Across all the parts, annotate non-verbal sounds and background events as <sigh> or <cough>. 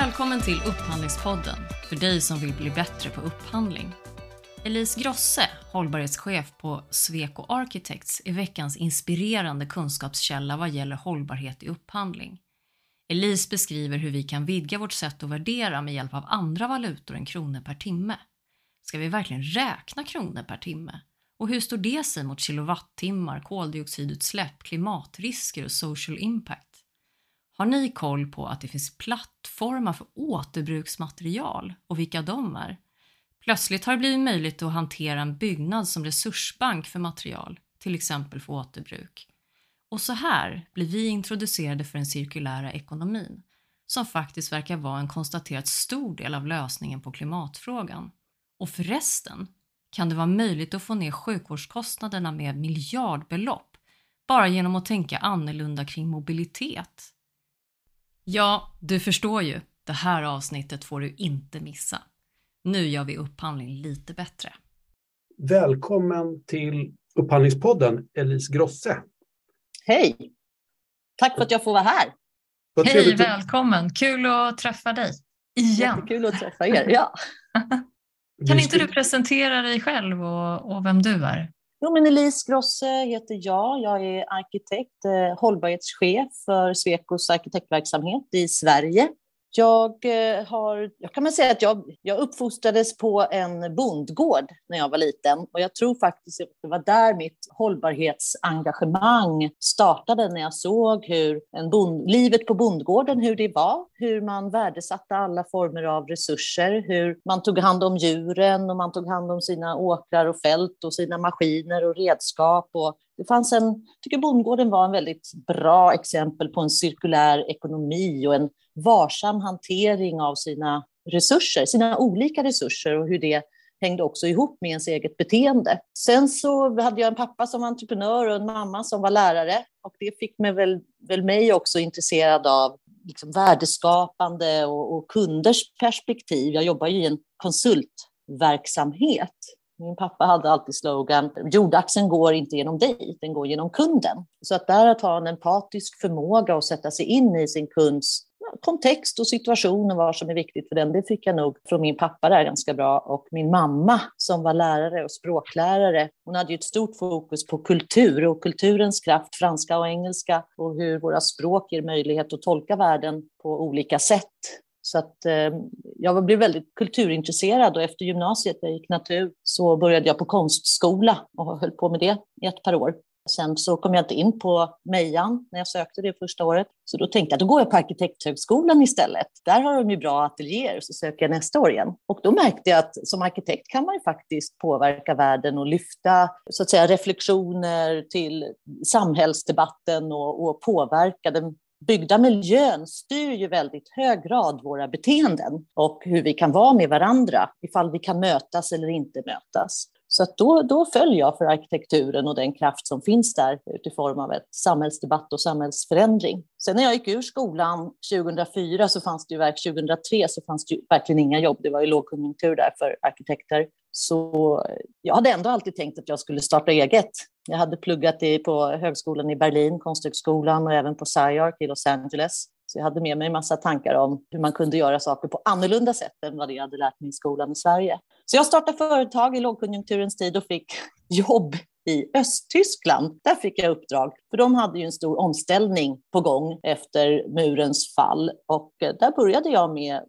Välkommen till Upphandlingspodden för dig som vill bli bättre på upphandling. Elise Grosse, hållbarhetschef på Sweco Architects, är veckans inspirerande kunskapskälla vad gäller hållbarhet i upphandling. Elise beskriver hur vi kan vidga vårt sätt att värdera med hjälp av andra valutor än kronor per timme. Ska vi verkligen räkna kronor per timme? Och hur står det sig mot kilowattimmar, koldioxidutsläpp, klimatrisker och social impact? Har ni koll på att det finns plattformar för återbruksmaterial och vilka de är? Plötsligt har det blivit möjligt att hantera en byggnad som resursbank för material, till exempel för återbruk. Och så här blir vi introducerade för den cirkulära ekonomin, som faktiskt verkar vara en konstaterat stor del av lösningen på klimatfrågan. Och förresten kan det vara möjligt att få ner sjukvårdskostnaderna med miljardbelopp bara genom att tänka annorlunda kring mobilitet. Ja, du förstår ju. Det här avsnittet får du inte missa. Nu gör vi upphandling lite bättre. Välkommen till Upphandlingspodden, Elise Grosse. Hej! Tack för att jag får vara här. Hej, välkommen! Kul att träffa dig igen. Kul att träffa er, ja. kan inte du presentera dig själv och, och vem du är? Jo, men Elise Grosse heter jag. Jag är arkitekt, eh, hållbarhetschef för Swecos arkitektverksamhet i Sverige. Jag, eh, har, jag kan man säga att jag, jag uppfostrades på en bondgård när jag var liten och jag tror faktiskt att det var där mitt hållbarhetsengagemang startade när jag såg hur en bond, livet på bondgården, hur det var, hur man värdesatte alla former av resurser, hur man tog hand om djuren och man tog hand om sina åkrar och fält och sina maskiner och redskap och det fanns en, jag tycker bondgården var en väldigt bra exempel på en cirkulär ekonomi och en varsam hantering av sina resurser, sina olika resurser och hur det hängde också ihop med ens eget beteende. Sen så hade jag en pappa som var entreprenör och en mamma som var lärare och det fick mig väl, väl mig också intresserad av liksom värdeskapande och, och kunders perspektiv. Jag jobbar ju i en konsultverksamhet min pappa hade alltid slogan jordaxeln går inte genom dig, den går genom kunden. Så att där att ha en empatisk förmåga att sätta sig in i sin kunds kontext och situation och vad som är viktigt för den, det fick jag nog från min pappa där ganska bra. Och min mamma som var lärare och språklärare, hon hade ju ett stort fokus på kultur och kulturens kraft, franska och engelska och hur våra språk ger möjlighet att tolka världen på olika sätt. Så att, eh, jag blev väldigt kulturintresserad och efter gymnasiet, jag gick natur, så började jag på konstskola och höll på med det i ett par år. Sen så kom jag inte in på Mejan när jag sökte det första året. Så då tänkte jag, då går jag på Arkitekthögskolan istället. Där har de ju bra ateljéer, så söker jag nästa år igen. Och då märkte jag att som arkitekt kan man ju faktiskt påverka världen och lyfta så att säga, reflektioner till samhällsdebatten och, och påverka den byggda miljön styr ju väldigt hög grad våra beteenden och hur vi kan vara med varandra, ifall vi kan mötas eller inte mötas. Så då, då föll jag för arkitekturen och den kraft som finns där i form av ett samhällsdebatt och samhällsförändring. Sen när jag gick ur skolan 2004 så fanns det ju, 2003 så fanns det ju verkligen inga jobb. Det var ju lågkonjunktur där för arkitekter. Så jag hade ändå alltid tänkt att jag skulle starta eget. Jag hade pluggat på högskolan i Berlin, Konsthögskolan och även på SciArc i Los Angeles. Så jag hade med mig en massa tankar om hur man kunde göra saker på annorlunda sätt än vad jag hade lärt mig i skolan i Sverige. Så jag startade företag i lågkonjunkturens tid och fick <laughs> jobb i Östtyskland. Där fick jag uppdrag, för de hade ju en stor omställning på gång efter murens fall. Och eh, där började jag med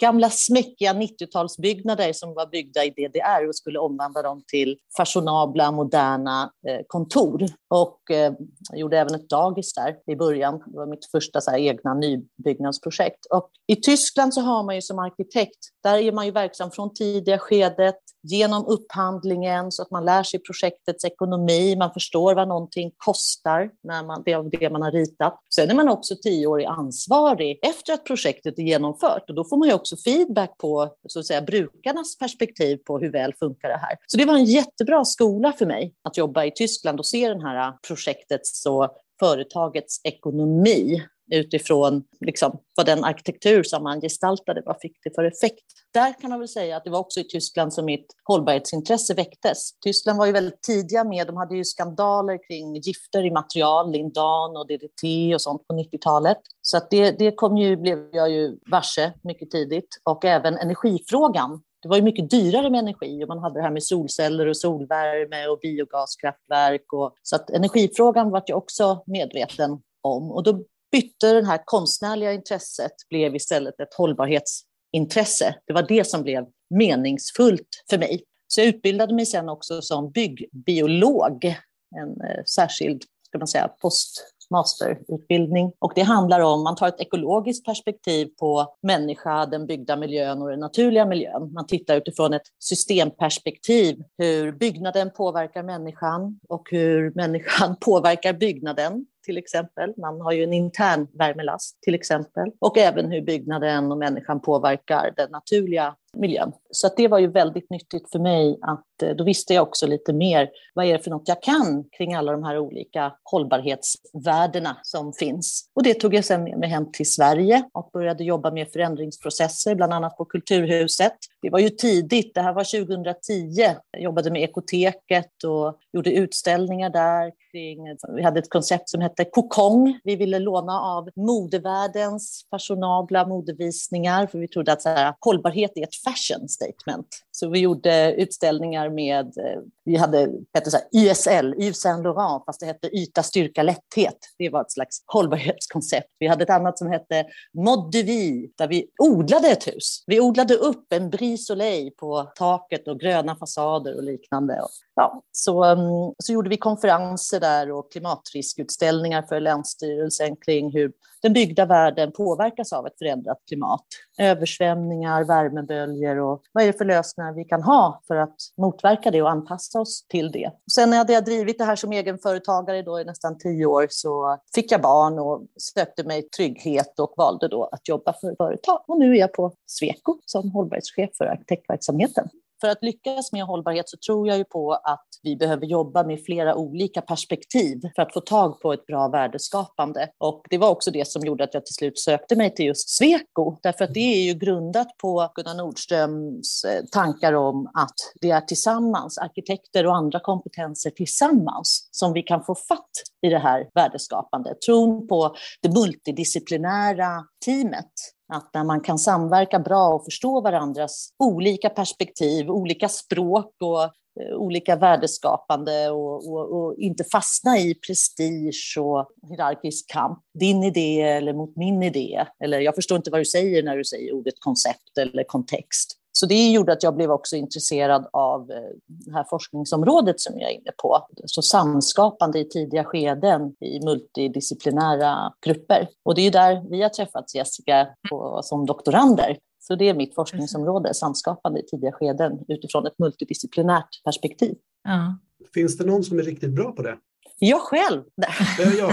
gamla smäckiga 90-talsbyggnader som var byggda i DDR och skulle omvandla dem till fashionabla, moderna eh, kontor. Och eh, jag gjorde även ett dagis där i början. Det var mitt första så här, egna nybyggnadsprojekt. Och I Tyskland så har man ju som arkitekt, där är man ju verksam från tidiga skedet genom upphandlingen så att man lär sig projektets ekonomi, man förstår vad någonting kostar när man, det, det man har ritat. Sen är man också tioårig ansvarig efter att projektet är genomfört och då får man ju också feedback på så att säga, brukarnas perspektiv på hur väl funkar det här. Så det var en jättebra skola för mig att jobba i Tyskland och se den här projektets och företagets ekonomi utifrån liksom, vad den arkitektur som man gestaltade, vad fick det för effekt? Där kan man väl säga att det var också i Tyskland som mitt hållbarhetsintresse väcktes. Tyskland var ju väldigt tidiga med, de hade ju skandaler kring gifter i material, lindan och DDT och sånt på 90-talet. Så att det, det kom ju, blev jag ju varse mycket tidigt. Och även energifrågan det var ju mycket dyrare med energi och man hade det här med solceller och solvärme och biogaskraftverk. Och, så att energifrågan var jag också medveten om. Och då bytte det här konstnärliga intresset, blev istället ett hållbarhetsintresse. Det var det som blev meningsfullt för mig. Så jag utbildade mig sen också som byggbiolog, en eh, särskild ska man säga, postmasterutbildning. Och det handlar om, man tar ett ekologiskt perspektiv på människa, den byggda miljön och den naturliga miljön. Man tittar utifrån ett systemperspektiv, hur byggnaden påverkar människan och hur människan <laughs> påverkar byggnaden till exempel. Man har ju en intern värmelast till exempel. Och även hur byggnaden och människan påverkar den naturliga miljön. Så det var ju väldigt nyttigt för mig att eh, då visste jag också lite mer vad är det för något jag kan kring alla de här olika hållbarhetsvärdena som finns. Och det tog jag sedan med mig hem till Sverige och började jobba med förändringsprocesser, bland annat på Kulturhuset. Det var ju tidigt, det här var 2010. Jag jobbade med Ekoteket och gjorde utställningar där kring, vi hade ett koncept som hette Kokong. Vi ville låna av modevärldens fashionabla modevisningar, för vi trodde att så här, hållbarhet är ett fashion statement. Så vi gjorde utställningar med, eh, vi hade, hette så här, YSL, Yves Saint Laurent, fast det hette yta, styrka, lätthet. Det var ett slags hållbarhetskoncept. Vi hade ett annat som hette Mode de Vie, där vi odlade ett hus. Vi odlade upp en brise på taket och gröna fasader och liknande. Ja, så, mm, så gjorde vi konferenser där och klimatriskutställningar för Länsstyrelsen kring hur den byggda världen påverkas av ett förändrat klimat. Översvämningar, värmeböljor och vad är det för lösningar vi kan ha för att motverka det och anpassa oss till det. Sen när jag drivit det här som egenföretagare då i nästan tio år så fick jag barn och sökte mig trygghet och valde då att jobba för företag. Och nu är jag på Sweco som hållbarhetschef för arkitektverksamheten. För att lyckas med hållbarhet så tror jag ju på att vi behöver jobba med flera olika perspektiv för att få tag på ett bra värdeskapande. Och det var också det som gjorde att jag till slut sökte mig till just Sweco, därför att det är ju grundat på Gunnar Nordströms eh, tankar om att det är tillsammans, arkitekter och andra kompetenser tillsammans, som vi kan få fatt i det här värdeskapandet. Tron på det multidisciplinära teamet att när man kan samverka bra och förstå varandras olika perspektiv, olika språk och eh, olika värdeskapande och, och, och, inte fastna i prestige och hierarkisk kamp. Din idé eller mot min idé. Eller jag förstår inte vad du säger när du säger ordet koncept eller kontext. Så det gjorde att jag blev också intresserad av eh, det här forskningsområdet som jag är inne på. Så samskapande i tidiga skeden i multidisciplinära grupper. Och det är där vi har träffats, Jessica, på, som doktorander. Så det är mitt forskningsområde, samskapande i tidiga skeden utifrån ett multidisciplinärt perspektiv. Ja. Finns det någon som är riktigt bra på det? Jag själv. Ja, ja,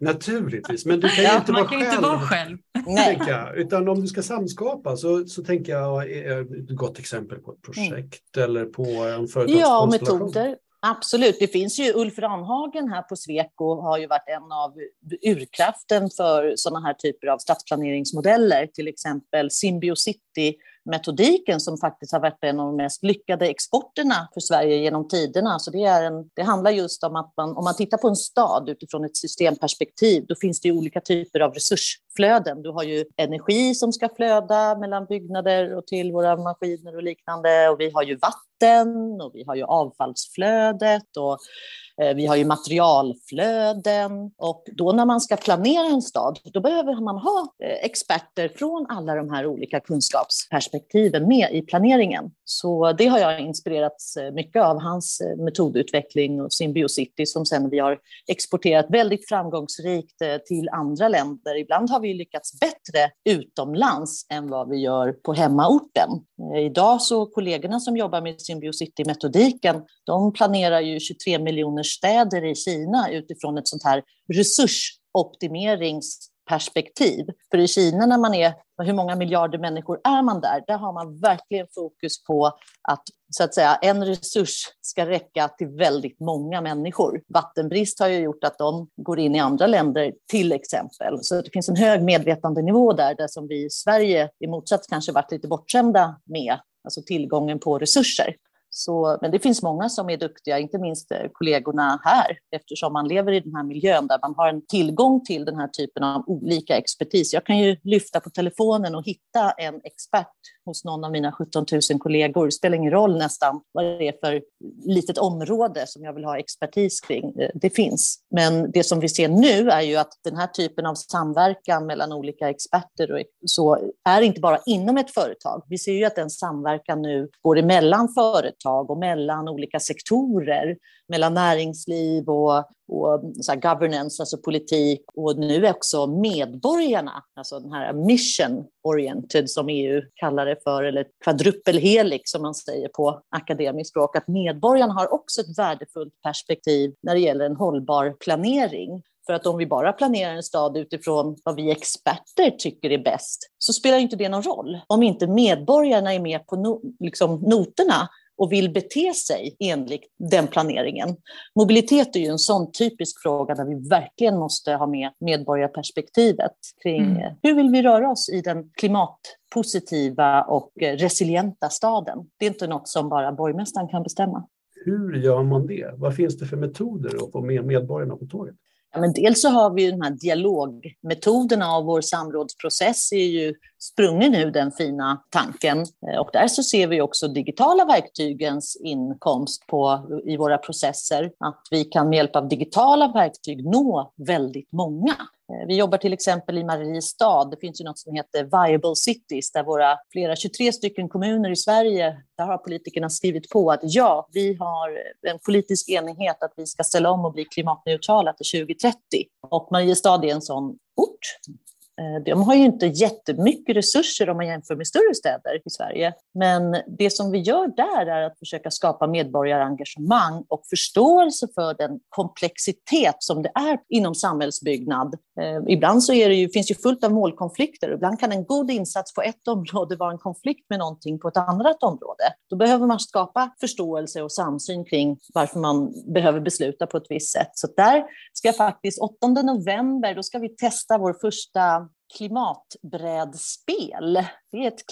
naturligtvis, men du kan ju ja, inte, vara, kan själv, inte vara själv. Tänka, utan om du ska samskapa så, så tänker jag är ett gott exempel på ett projekt mm. eller på en företagskonstellation. Ja, metoder. Absolut, det finns ju Ulf Ranhagen här på Sweco har ju varit en av urkraften för sådana här typer av stadsplaneringsmodeller, till exempel Symbiocity metodiken som faktiskt har varit en av de mest lyckade exporterna för Sverige genom tiderna. Så det, är en, det handlar just om att man, om man tittar på en stad utifrån ett systemperspektiv, då finns det ju olika typer av resursflöden. Du har ju energi som ska flöda mellan byggnader och till våra maskiner och liknande. Och vi har ju vatten och vi har ju avfallsflödet och Eh, vi har ju materialflöden och då när man ska planera en stad, då behöver man ha eh, experter från alla de här olika kunskapsperspektiven med i planeringen. Så det har jag inspirerats eh, mycket av, hans metodutveckling och Symbiocity som sen vi har exporterat väldigt framgångsrikt till andra länder. Ibland har vi lyckats bättre utomlands än vad vi gör på hemmaorten. Idag så kollegorna som jobbar med Symbiocity-metodiken, de planerar ju 23 miljoner städer i Kina utifrån ett sånt här resursoptimerings perspektiv. För i Kina när man är, hur många miljarder människor är man där? Där har man verkligen fokus på att så att säga en resurs ska räcka till väldigt många människor. Vattenbrist har ju gjort att de går in i andra länder till exempel. Så det finns en hög medvetandenivå där, där som vi i Sverige i motsats kanske varit lite bortskämda med, alltså tillgången på resurser. Så, men det finns många som är duktiga, inte minst eh, kollegorna här, eftersom man lever i den här miljön där man har en tillgång till den här typen av olika expertis. Jag kan ju lyfta på telefonen och hitta en expert hos någon av mina 17 000 kollegor. Det spelar ingen roll nästan vad det är för litet område som jag vill ha expertis kring. Eh, det finns. Men det som vi ser nu är ju att den här typen av samverkan mellan olika experter och så är inte bara inom ett företag. Vi ser ju att den samverkan nu går emellan företag och mellan olika sektorer, mellan näringsliv och och så governance, alltså politik och nu också medborgarna, alltså den här mission oriented som EU kallar det för, eller kvadrupelhelix som man säger på akademiskt språk, att medborgarna har också ett värdefullt perspektiv när det gäller en hållbar planering. För att om vi bara planerar en stad utifrån vad vi experter tycker är bäst, så spelar inte det någon roll. Om inte medborgarna är med på no liksom noterna och vill bete sig enligt den planeringen. Mobilitet är ju en sån typisk fråga där vi verkligen måste ha med medborgarperspektivet kring mm. hur vill vi röra oss i den klimatpositiva och resilienta staden. Det är inte något som bara borgmästaren kan bestämma. Hur gör man det? Vad finns det för metoder att få med medborgarna på tåget? Ja, men dels så har vi ju de här dialogmetoderna och vår samrådsprocess är ju sprungen ur den fina tanken. Eh, och där så ser vi också digitala verktygens inkomst på, i våra processer. Att vi kan med hjälp av digitala verktyg nå väldigt många. Eh, vi jobbar till exempel i Mariestad. Det finns ju något som heter Viable Cities där våra flera 23 stycken kommuner i Sverige, där har politikerna skrivit på att ja, vi har en politisk enighet att vi ska ställa om och bli klimatneutrala till 2030. Och Mariestad är en sån ort Eh, de har ju inte jättemycket resurser om man jämför med större städer i Sverige. Men det som vi gör där är att försöka skapa medborgarengagemang och förståelse för den komplexitet som det är inom samhällsbyggnad. Eh, ibland så är det ju, finns det fullt av målkonflikter. Ibland kan en god insats på ett område vara en konflikt med någonting på ett annat område. Då behöver man skapa förståelse och samsyn kring varför man behöver besluta på ett visst sätt. Så där ska faktiskt 8 november, då ska vi testa vår första klimatbrädspel. Det är ett,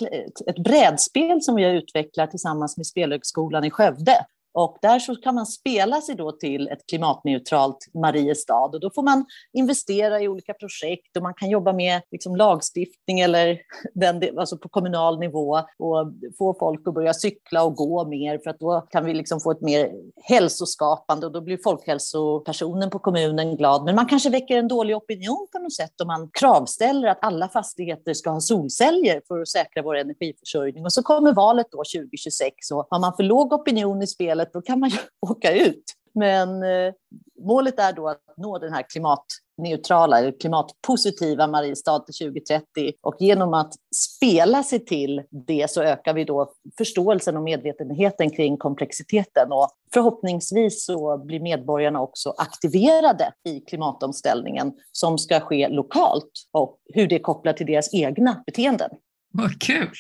ett brädspel som vi har utvecklat tillsammans med Spelhögskolan i Skövde. Och där så kan man spela sig då till ett klimatneutralt Mariestad och då får man investera i olika projekt och man kan jobba med liksom lagstiftning eller <laughs> den, alltså på kommunal nivå och få folk att börja cykla och gå mer för att då kan vi liksom få ett mer hälsoskapande och då blir folkhälsopersonen på kommunen glad. Men man kanske väcker en dålig opinion på något sätt om man kravställer att alla fastigheter ska ha solceller för att säkra vår energiförsörjning och så kommer valet då 2026 och har man för låg opinion i spelet stället, då kan man ju <laughs> åka ut. Men eh, målet är då att nå den här klimatneutrala eller klimatpositiva Mariestad till 2030 och genom att spela sig till det så ökar vi då förståelsen och medvetenheten kring komplexiteten och förhoppningsvis så blir medborgarna också aktiverade i klimatomställningen som ska ske lokalt och hur det kopplar till deras egna beteenden. Vad kul!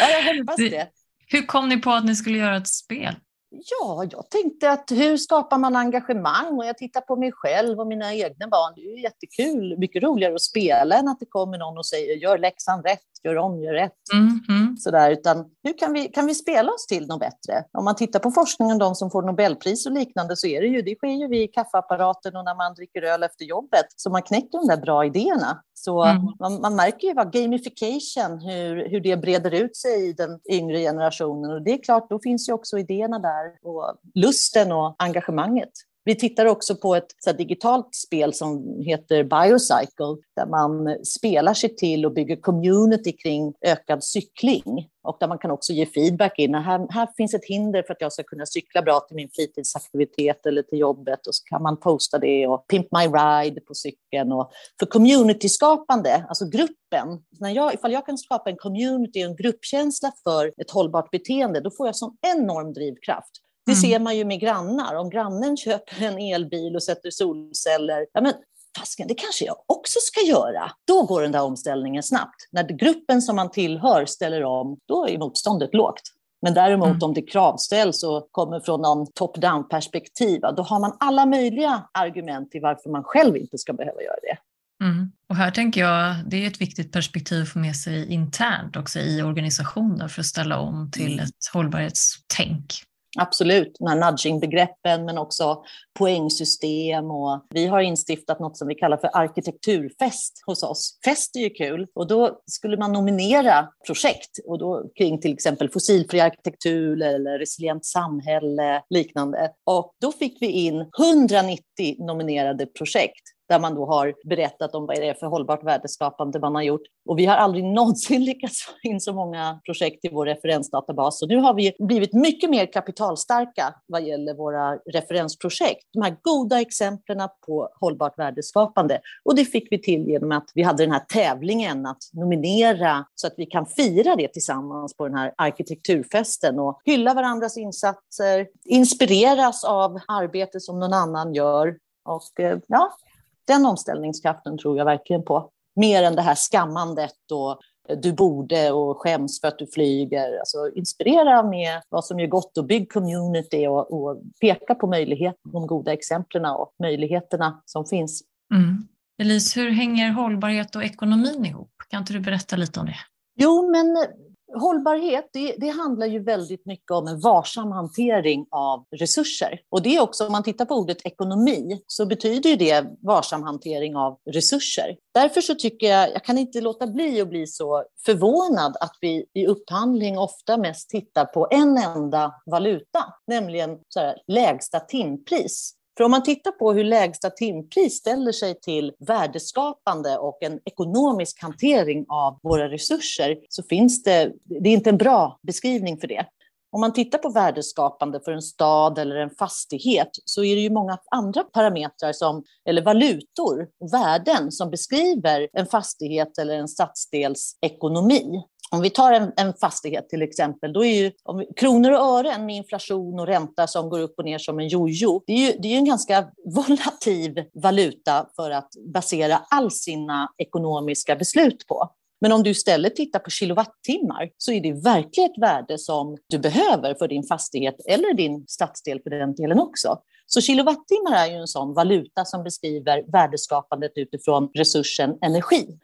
ja, jag hoppas det. Hur kom ni på att ni skulle göra ett spel? Ja, jag tänkte att hur skapar man engagemang? Och jag tittar på mig själv och mina egna barn. Det är ju jättekul, mycket roligare att spela än att det kommer någon och säger gör läxan rätt, gör om, gör rätt. Mm, mm. Sådär, utan hur kan vi, kan vi spela oss till något bättre? Om man tittar på forskningen, de som får Nobelpris och liknande, så är det ju, det sker ju vid kaffeapparaten och när man dricker öl efter jobbet. Så man knäcker de där bra idéerna. Så mm. man, man, märker ju vad gamification, hur, hur det breder ut sig i den yngre generationen. Och det är klart, då finns ju också idéerna där och lusten och engagemanget. Vi tittar också på ett så digitalt spel som heter Biocycle, där man spelar sig till och bygger community kring ökad cykling. Och där man kan också ge feedback in. Här, här finns ett hinder för att jag ska kunna cykla bra till min fritidsaktivitet eller till jobbet. Och så kan man posta det och pimp my ride på cykeln. Och för communityskapande, alltså gruppen. När jag, ifall jag kan skapa en community och en gruppkänsla för ett hållbart beteende, då får jag sån enorm drivkraft. Det mm. ser man ju med grannar. Om grannen köper en elbil och sätter solceller, ja, men fasken, det kanske jag också ska göra. Då går den där omställningen snabbt. När gruppen som man tillhör ställer om, då är motståndet lågt. Men däremot mm. om det kravställs och kommer från någon top-down perspektiv, då har man alla möjliga argument till varför man själv inte ska behöva göra det. Mm. Och här tänker jag, det är ett viktigt perspektiv att få med sig internt också i organisationer för att ställa om till mm. ett hållbarhetstänk. Absolut, de här nudging-begreppen men också poängsystem och vi har instiftat något som vi kallar för arkitekturfest hos oss. Fest är ju kul och då skulle man nominera projekt och då kring till exempel fossilfri arkitektur eller resilient samhälle liknande. Och då fick vi in 190 nominerade projekt där man då har berättat om vad det är för hållbart värdeskapande man har gjort. Och vi har aldrig <laughs> någonsin lyckats få in så många projekt i vår referensdatabas. Så nu har vi blivit mycket mer kapitalstarka vad gäller våra referensprojekt. De här goda exemplen på hållbart värdeskapande. Och det fick vi till genom att vi hade den här tävlingen att nominera så att vi kan fira det tillsammans på den här arkitekturfesten och hylla varandras insatser, inspireras av arbete som någon annan gör och eh, ja, den omställningskraften tror jag verkligen på. Mer än det här skammandet och du borde och skäms för att du flyger. Alltså inspirera med vad som gör gott och bygg community och, och peka på möjligheter, de goda exemplen och möjligheterna som finns. Mm. Elise, hur hänger hållbarhet och ekonomin ihop? Kan inte du berätta lite om det? Jo, men Hållbarhet, det, det, handlar ju väldigt mycket om en varsam hantering av resurser. Och det är också, om man tittar på ordet ekonomi, så betyder ju det varsam hantering av resurser. Därför så tycker jag, jag kan inte låta bli att bli så förvånad att vi i upphandling ofta mest tittar på en enda valuta, nämligen så här, lägsta timpris. För om man tittar på hur lägsta timpris ställer sig till värdeskapande och en ekonomisk hantering av våra resurser så finns det, det är inte en bra beskrivning för det. Om man tittar på värdeskapande för en stad eller en fastighet så är det ju många andra parametrar, som, eller valutor, värden, som beskriver en fastighet eller en stadsdels ekonomi. Om vi tar en, en, fastighet till exempel, då är ju om, kronor och ören med inflation och ränta som går upp och ner som en jojo, det är ju, det är en ganska <laughs> volatil valuta för att basera all sina ekonomiska beslut på. Men om du istället tittar på kilowattimmar så är det verkligen ett värde som du behöver för din fastighet eller din stadsdel för den delen också. Så kilowattimmar är ju en sån valuta som beskriver värdeskapandet utifrån resursen energi.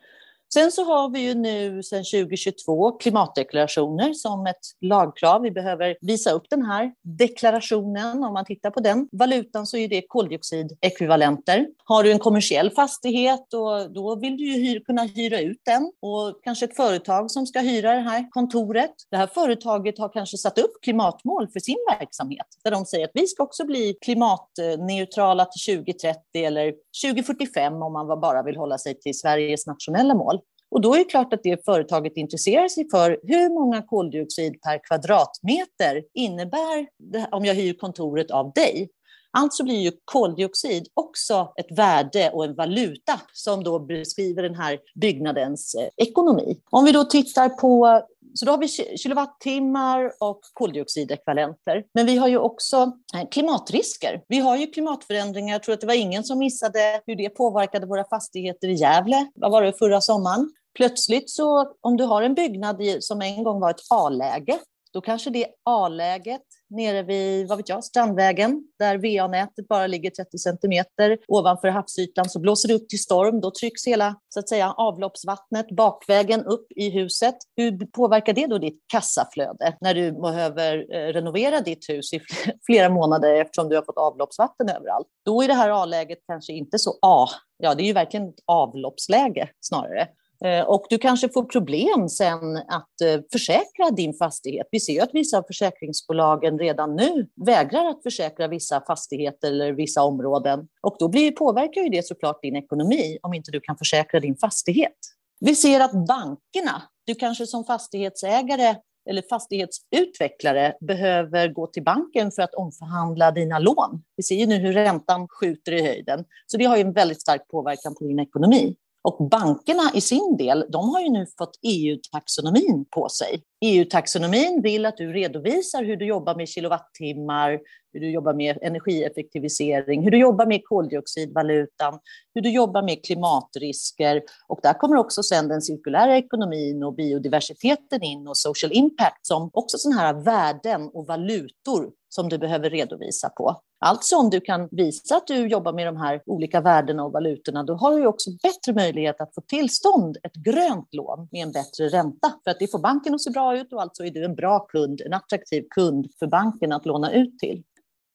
Sen så har vi ju nu sedan 2022 klimatdeklarationer som ett lagkrav. Vi behöver visa upp den här deklarationen. Om man tittar på den valutan så är det koldioxidekvivalenter. Har du en kommersiell fastighet och då vill du ju hyr, kunna hyra ut den och kanske ett företag som ska hyra det här kontoret. Det här företaget har kanske satt upp klimatmål för sin verksamhet där de säger att vi ska också bli klimatneutrala till 2030 eller 2045 om man bara vill hålla sig till Sveriges nationella mål. Och då är det klart att det företaget intresserar sig för hur många koldioxid per kvadratmeter innebär det, om jag hyr kontoret av dig. Alltså blir ju koldioxid också ett värde och en valuta som då beskriver den här byggnadens eh, ekonomi. Om vi då tittar på så då har vi kilowattimmar och koldioxidekvivalenter. Men vi har ju också eh, klimatrisker. Vi har ju klimatförändringar. Jag tror att det var ingen som missade hur det påverkade våra fastigheter i Gävle. Vad var det förra sommaren? Plötsligt så om du har en byggnad som en gång var ett A-läge, då kanske det är A-läget nere vid, vad vet jag, Strandvägen, där VA-nätet bara ligger 30 centimeter ovanför havsytan, så blåser det upp till storm. Då trycks hela så att säga, avloppsvattnet bakvägen upp i huset. Hur påverkar det då ditt kassaflöde när du behöver eh, renovera ditt hus i <laughs> flera månader eftersom du har fått avloppsvatten överallt? Då är det här A-läget kanske inte så A. Ja, det är ju verkligen ett avloppsläge snarare. Eh, och du kanske får problem sen att eh, försäkra din fastighet. Vi ser ju att vissa av försäkringsbolagen redan nu vägrar att försäkra vissa fastigheter eller vissa områden. Och då blir, påverkar ju det såklart din ekonomi om inte du kan försäkra din fastighet. Vi ser att bankerna, du kanske som fastighetsägare eller fastighetsutvecklare behöver gå till banken för att omförhandla dina lån. Vi ser ju nu hur räntan skjuter i höjden, så det har ju en väldigt stark påverkan på din ekonomi. Och bankerna i sin del, de har ju nu fått EU-taxonomin på sig. EU-taxonomin vill att du redovisar hur du jobbar med kilowattimmar, hur du jobbar med energieffektivisering, hur du jobbar med koldioxidvalutan, hur du jobbar med klimatrisker. Och där kommer också sen den cirkulära ekonomin och biodiversiteten in och social impact som också sådana här värden och valutor som du behöver redovisa på. Alltså om du kan visa att du jobbar med de här olika värdena och valutorna, då har du också bättre möjlighet att få tillstånd ett grönt lån med en bättre ränta. För att det får banken att se bra ut och alltså är du en bra kund, en attraktiv kund för banken att låna ut till.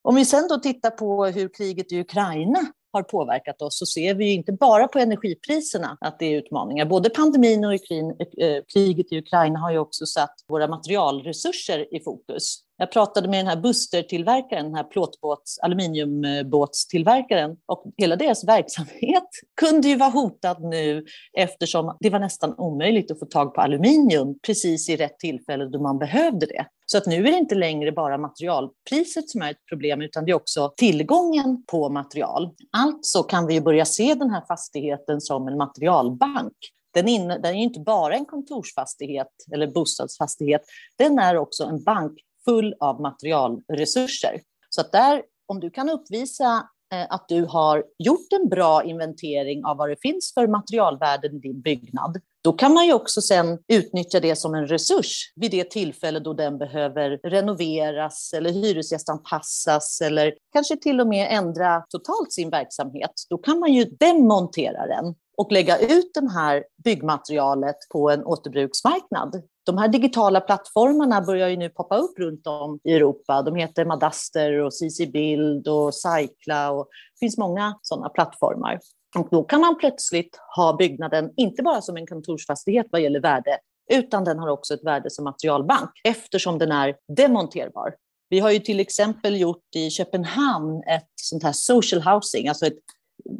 Om vi sen då tittar på hur kriget i Ukraina har påverkat oss så ser vi inte bara på energipriserna att det är utmaningar. Både pandemin och eh, kriget i Ukraina har ju också satt våra materialresurser i fokus. Jag pratade med den här Buster-tillverkaren, den här plåtbåts, aluminiumbåtstillverkaren och hela deras verksamhet <laughs> kunde ju vara hotad nu eftersom det var nästan omöjligt att få tag på aluminium precis i rätt tillfälle då man behövde det. Så att nu är det inte längre bara materialpriset som är ett problem, utan det är också tillgången på material. Alltså kan vi börja se den här fastigheten som en materialbank. Den, in, den är inte bara en kontorsfastighet eller bostadsfastighet, den är också en bank full av materialresurser. Så att där, om du kan uppvisa eh, att du har gjort en bra inventering av vad det finns för materialvärden i din byggnad, då kan man ju också sen utnyttja det som en resurs vid det tillfälle då den behöver renoveras eller hyresgästanpassas eller kanske till och med ändra totalt sin verksamhet. Då kan man ju demontera den och lägga ut det här byggmaterialet på en återbruksmarknad. De här digitala plattformarna börjar ju nu poppa upp runt om i Europa. De heter Madaster och CC Bild och Cycla och det finns många sådana plattformar. Och då kan man plötsligt ha byggnaden inte bara som en kontorsfastighet vad gäller värde, utan den har också ett värde som materialbank eftersom den är demonterbar. Vi har ju till exempel gjort i Köpenhamn ett sånt här social housing, alltså ett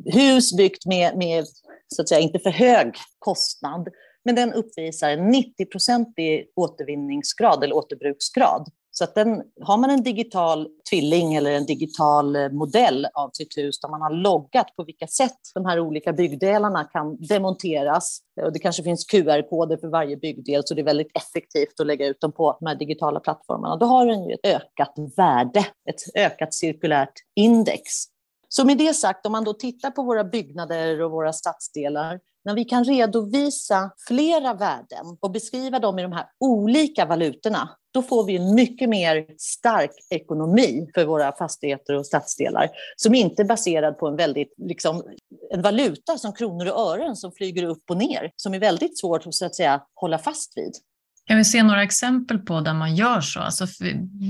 hus byggt med, med så att säga, inte för hög kostnad, men den uppvisar en 90-procentig återvinningsgrad eller återbruksgrad. Så att den, har man en digital tvilling eller en digital eh, modell av sitt hus där man har loggat på vilka sätt de här olika byggdelarna kan demonteras och det kanske finns QR-koder för varje byggdel så det är väldigt effektivt att lägga ut dem på de här digitala plattformarna. Då har den ju ett ökat värde, ett ökat cirkulärt index. Så med det sagt, om man då tittar på våra byggnader och våra stadsdelar när vi kan redovisa flera värden och beskriva dem i de här olika valutorna, då får vi en mycket mer stark ekonomi för våra fastigheter och stadsdelar som inte är baserad på en väldigt liksom, en valuta som kronor och ören som flyger upp och ner, som är väldigt svårt att, så att säga, hålla fast vid. Kan vi se några exempel på där man gör så? Alltså,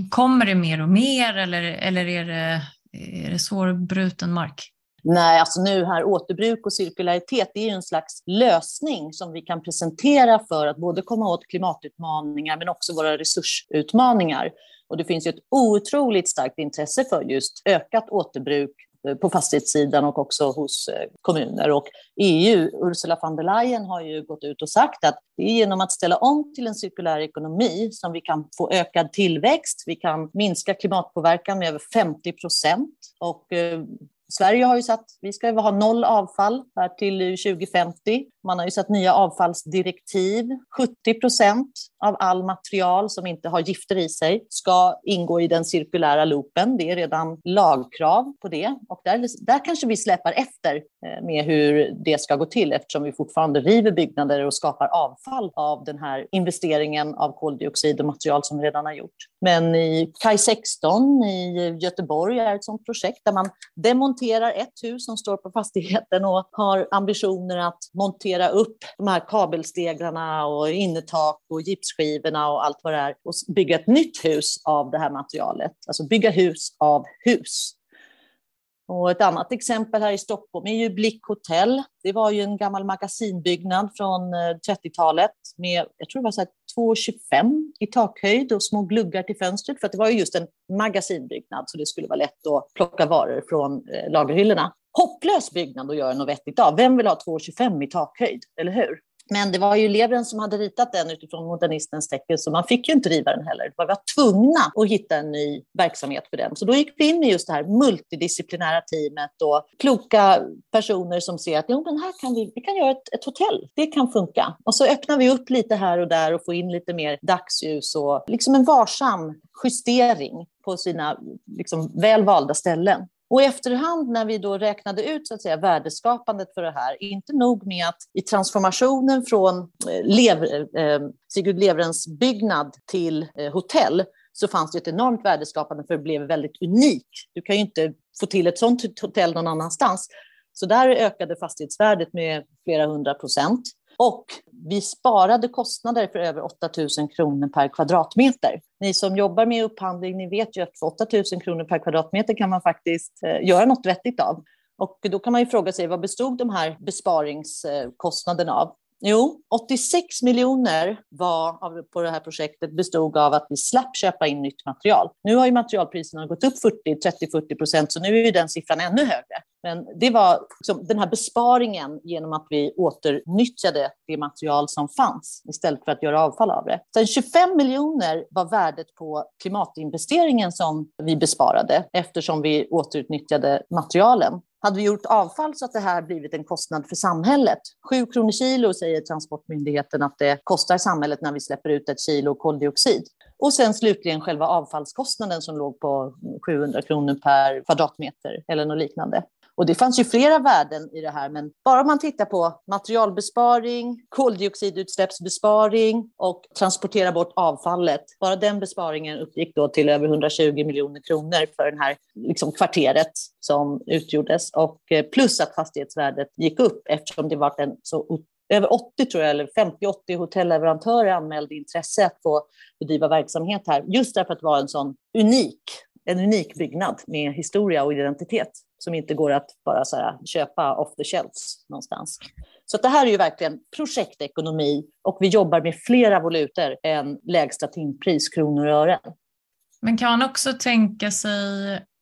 kommer det mer och mer eller, eller är det, är det svårbruten mark? Nej, alltså nu här återbruk och cirkularitet, det är en slags lösning som vi kan presentera för att både komma åt klimatutmaningar men också våra resursutmaningar. Och det finns ju ett otroligt starkt intresse för just ökat återbruk Eh, på fastighetssidan och också hos eh, kommuner. Och EU, Ursula von der Leyen, har ju gått ut och sagt att det är genom att ställa om till en cirkulär ekonomi som vi kan få ökad tillväxt, vi kan minska klimatpåverkan med över 50 procent och eh, Sverige har ju satt, vi ska ha noll avfall här till 2050. Man har ju satt nya avfallsdirektiv. 70 procent av all material som inte har gifter i sig ska ingå i den cirkulära loopen. Det är redan lagkrav på det och där, där kanske vi släpar efter eh, med hur det ska gå till eftersom vi fortfarande river byggnader och skapar avfall av den här investeringen av koldioxid och material som vi redan har gjort. Men i Kaj 16 i Göteborg är ett sådant projekt där man demonterar ett hus som står på fastigheten och har ambitioner att montera upp de här kabelstegrarna och innertak och gipsskivorna och allt vad det är och bygga ett nytt hus av det här materialet. Alltså bygga hus av hus. Och ett annat exempel här i Stockholm är ju Blick Hotel. Det var ju en gammal magasinbyggnad från eh, 30-talet med, jag tror det var så 2,25 i takhöjd och små gluggar till fönstret för att det var ju just en magasinbyggnad så det skulle vara lätt att plocka varor från eh, lagerhyllorna. Hopplös byggnad att göra något vettigt av. Vem vill ha 2,25 i takhöjd, eller hur? Men det var ju Levren som hade ritat den utifrån modernistens tecken, så man fick ju inte riva den heller. Vi var tvungna att hitta en ny verksamhet för den. Så då gick vi in med just det här multidisciplinära teamet och kloka personer som ser att jo, men här kan vi, vi kan göra ett, ett hotell. Det kan funka. Och så öppnar vi upp lite här och där och får in lite mer dagsljus och liksom en varsam justering på sina liksom, väl valda ställen. Och i efterhand när vi då räknade ut så att säga, värdeskapandet för det här, inte nog med att i transformationen från eh, Lev, eh, Sigurd Leverens byggnad till eh, hotell så fanns det ett enormt värdeskapande för det blev väldigt unikt. Du kan ju inte få till ett sånt hotell någon annanstans. Så där ökade fastighetsvärdet med flera hundra procent. Och vi sparade kostnader för över 8 000 kronor per kvadratmeter. Ni som jobbar med upphandling, ni vet ju att för 8 000 kronor per kvadratmeter kan man faktiskt eh, göra något vettigt av. Och då kan man ju fråga sig vad bestod de här besparingskostnaderna av? Jo, 86 miljoner var av, på det här projektet bestod av att vi slapp köpa in nytt material. Nu har ju materialpriserna gått upp 40-30-40 procent, så nu är ju den siffran ännu högre. Men det var liksom den här besparingen genom att vi åternyttjade det material som fanns istället för att göra avfall av det. Sen 25 miljoner var värdet på klimatinvesteringen som vi besparade eftersom vi återutnyttjade materialen. Hade vi gjort avfall så att det här blivit en kostnad för samhället? 7 kronor kilo säger Transportmyndigheten att det kostar samhället när vi släpper ut ett kilo koldioxid. Och sen slutligen själva avfallskostnaden som låg på 700 kronor per kvadratmeter eller något liknande. Och det fanns ju flera värden i det här, men bara om man tittar på materialbesparing, koldioxidutsläppsbesparing och transportera bort avfallet. Bara den besparingen uppgick då till över 120 miljoner kronor för det här liksom, kvarteret som utgjordes. Och eh, plus att fastighetsvärdet gick upp eftersom det var en så över 80 tror jag, eller 50-80 hotelleverantörer anmälde intresse att få bedriva verksamhet här, just därför att det var en sån unik en unik byggnad med historia och identitet som inte går att bara så här, köpa off the shelves någonstans. Så det här är ju verkligen projektekonomi och vi jobbar med flera valutor än lägsta timpris, kronor och ören. Men kan man också tänka sig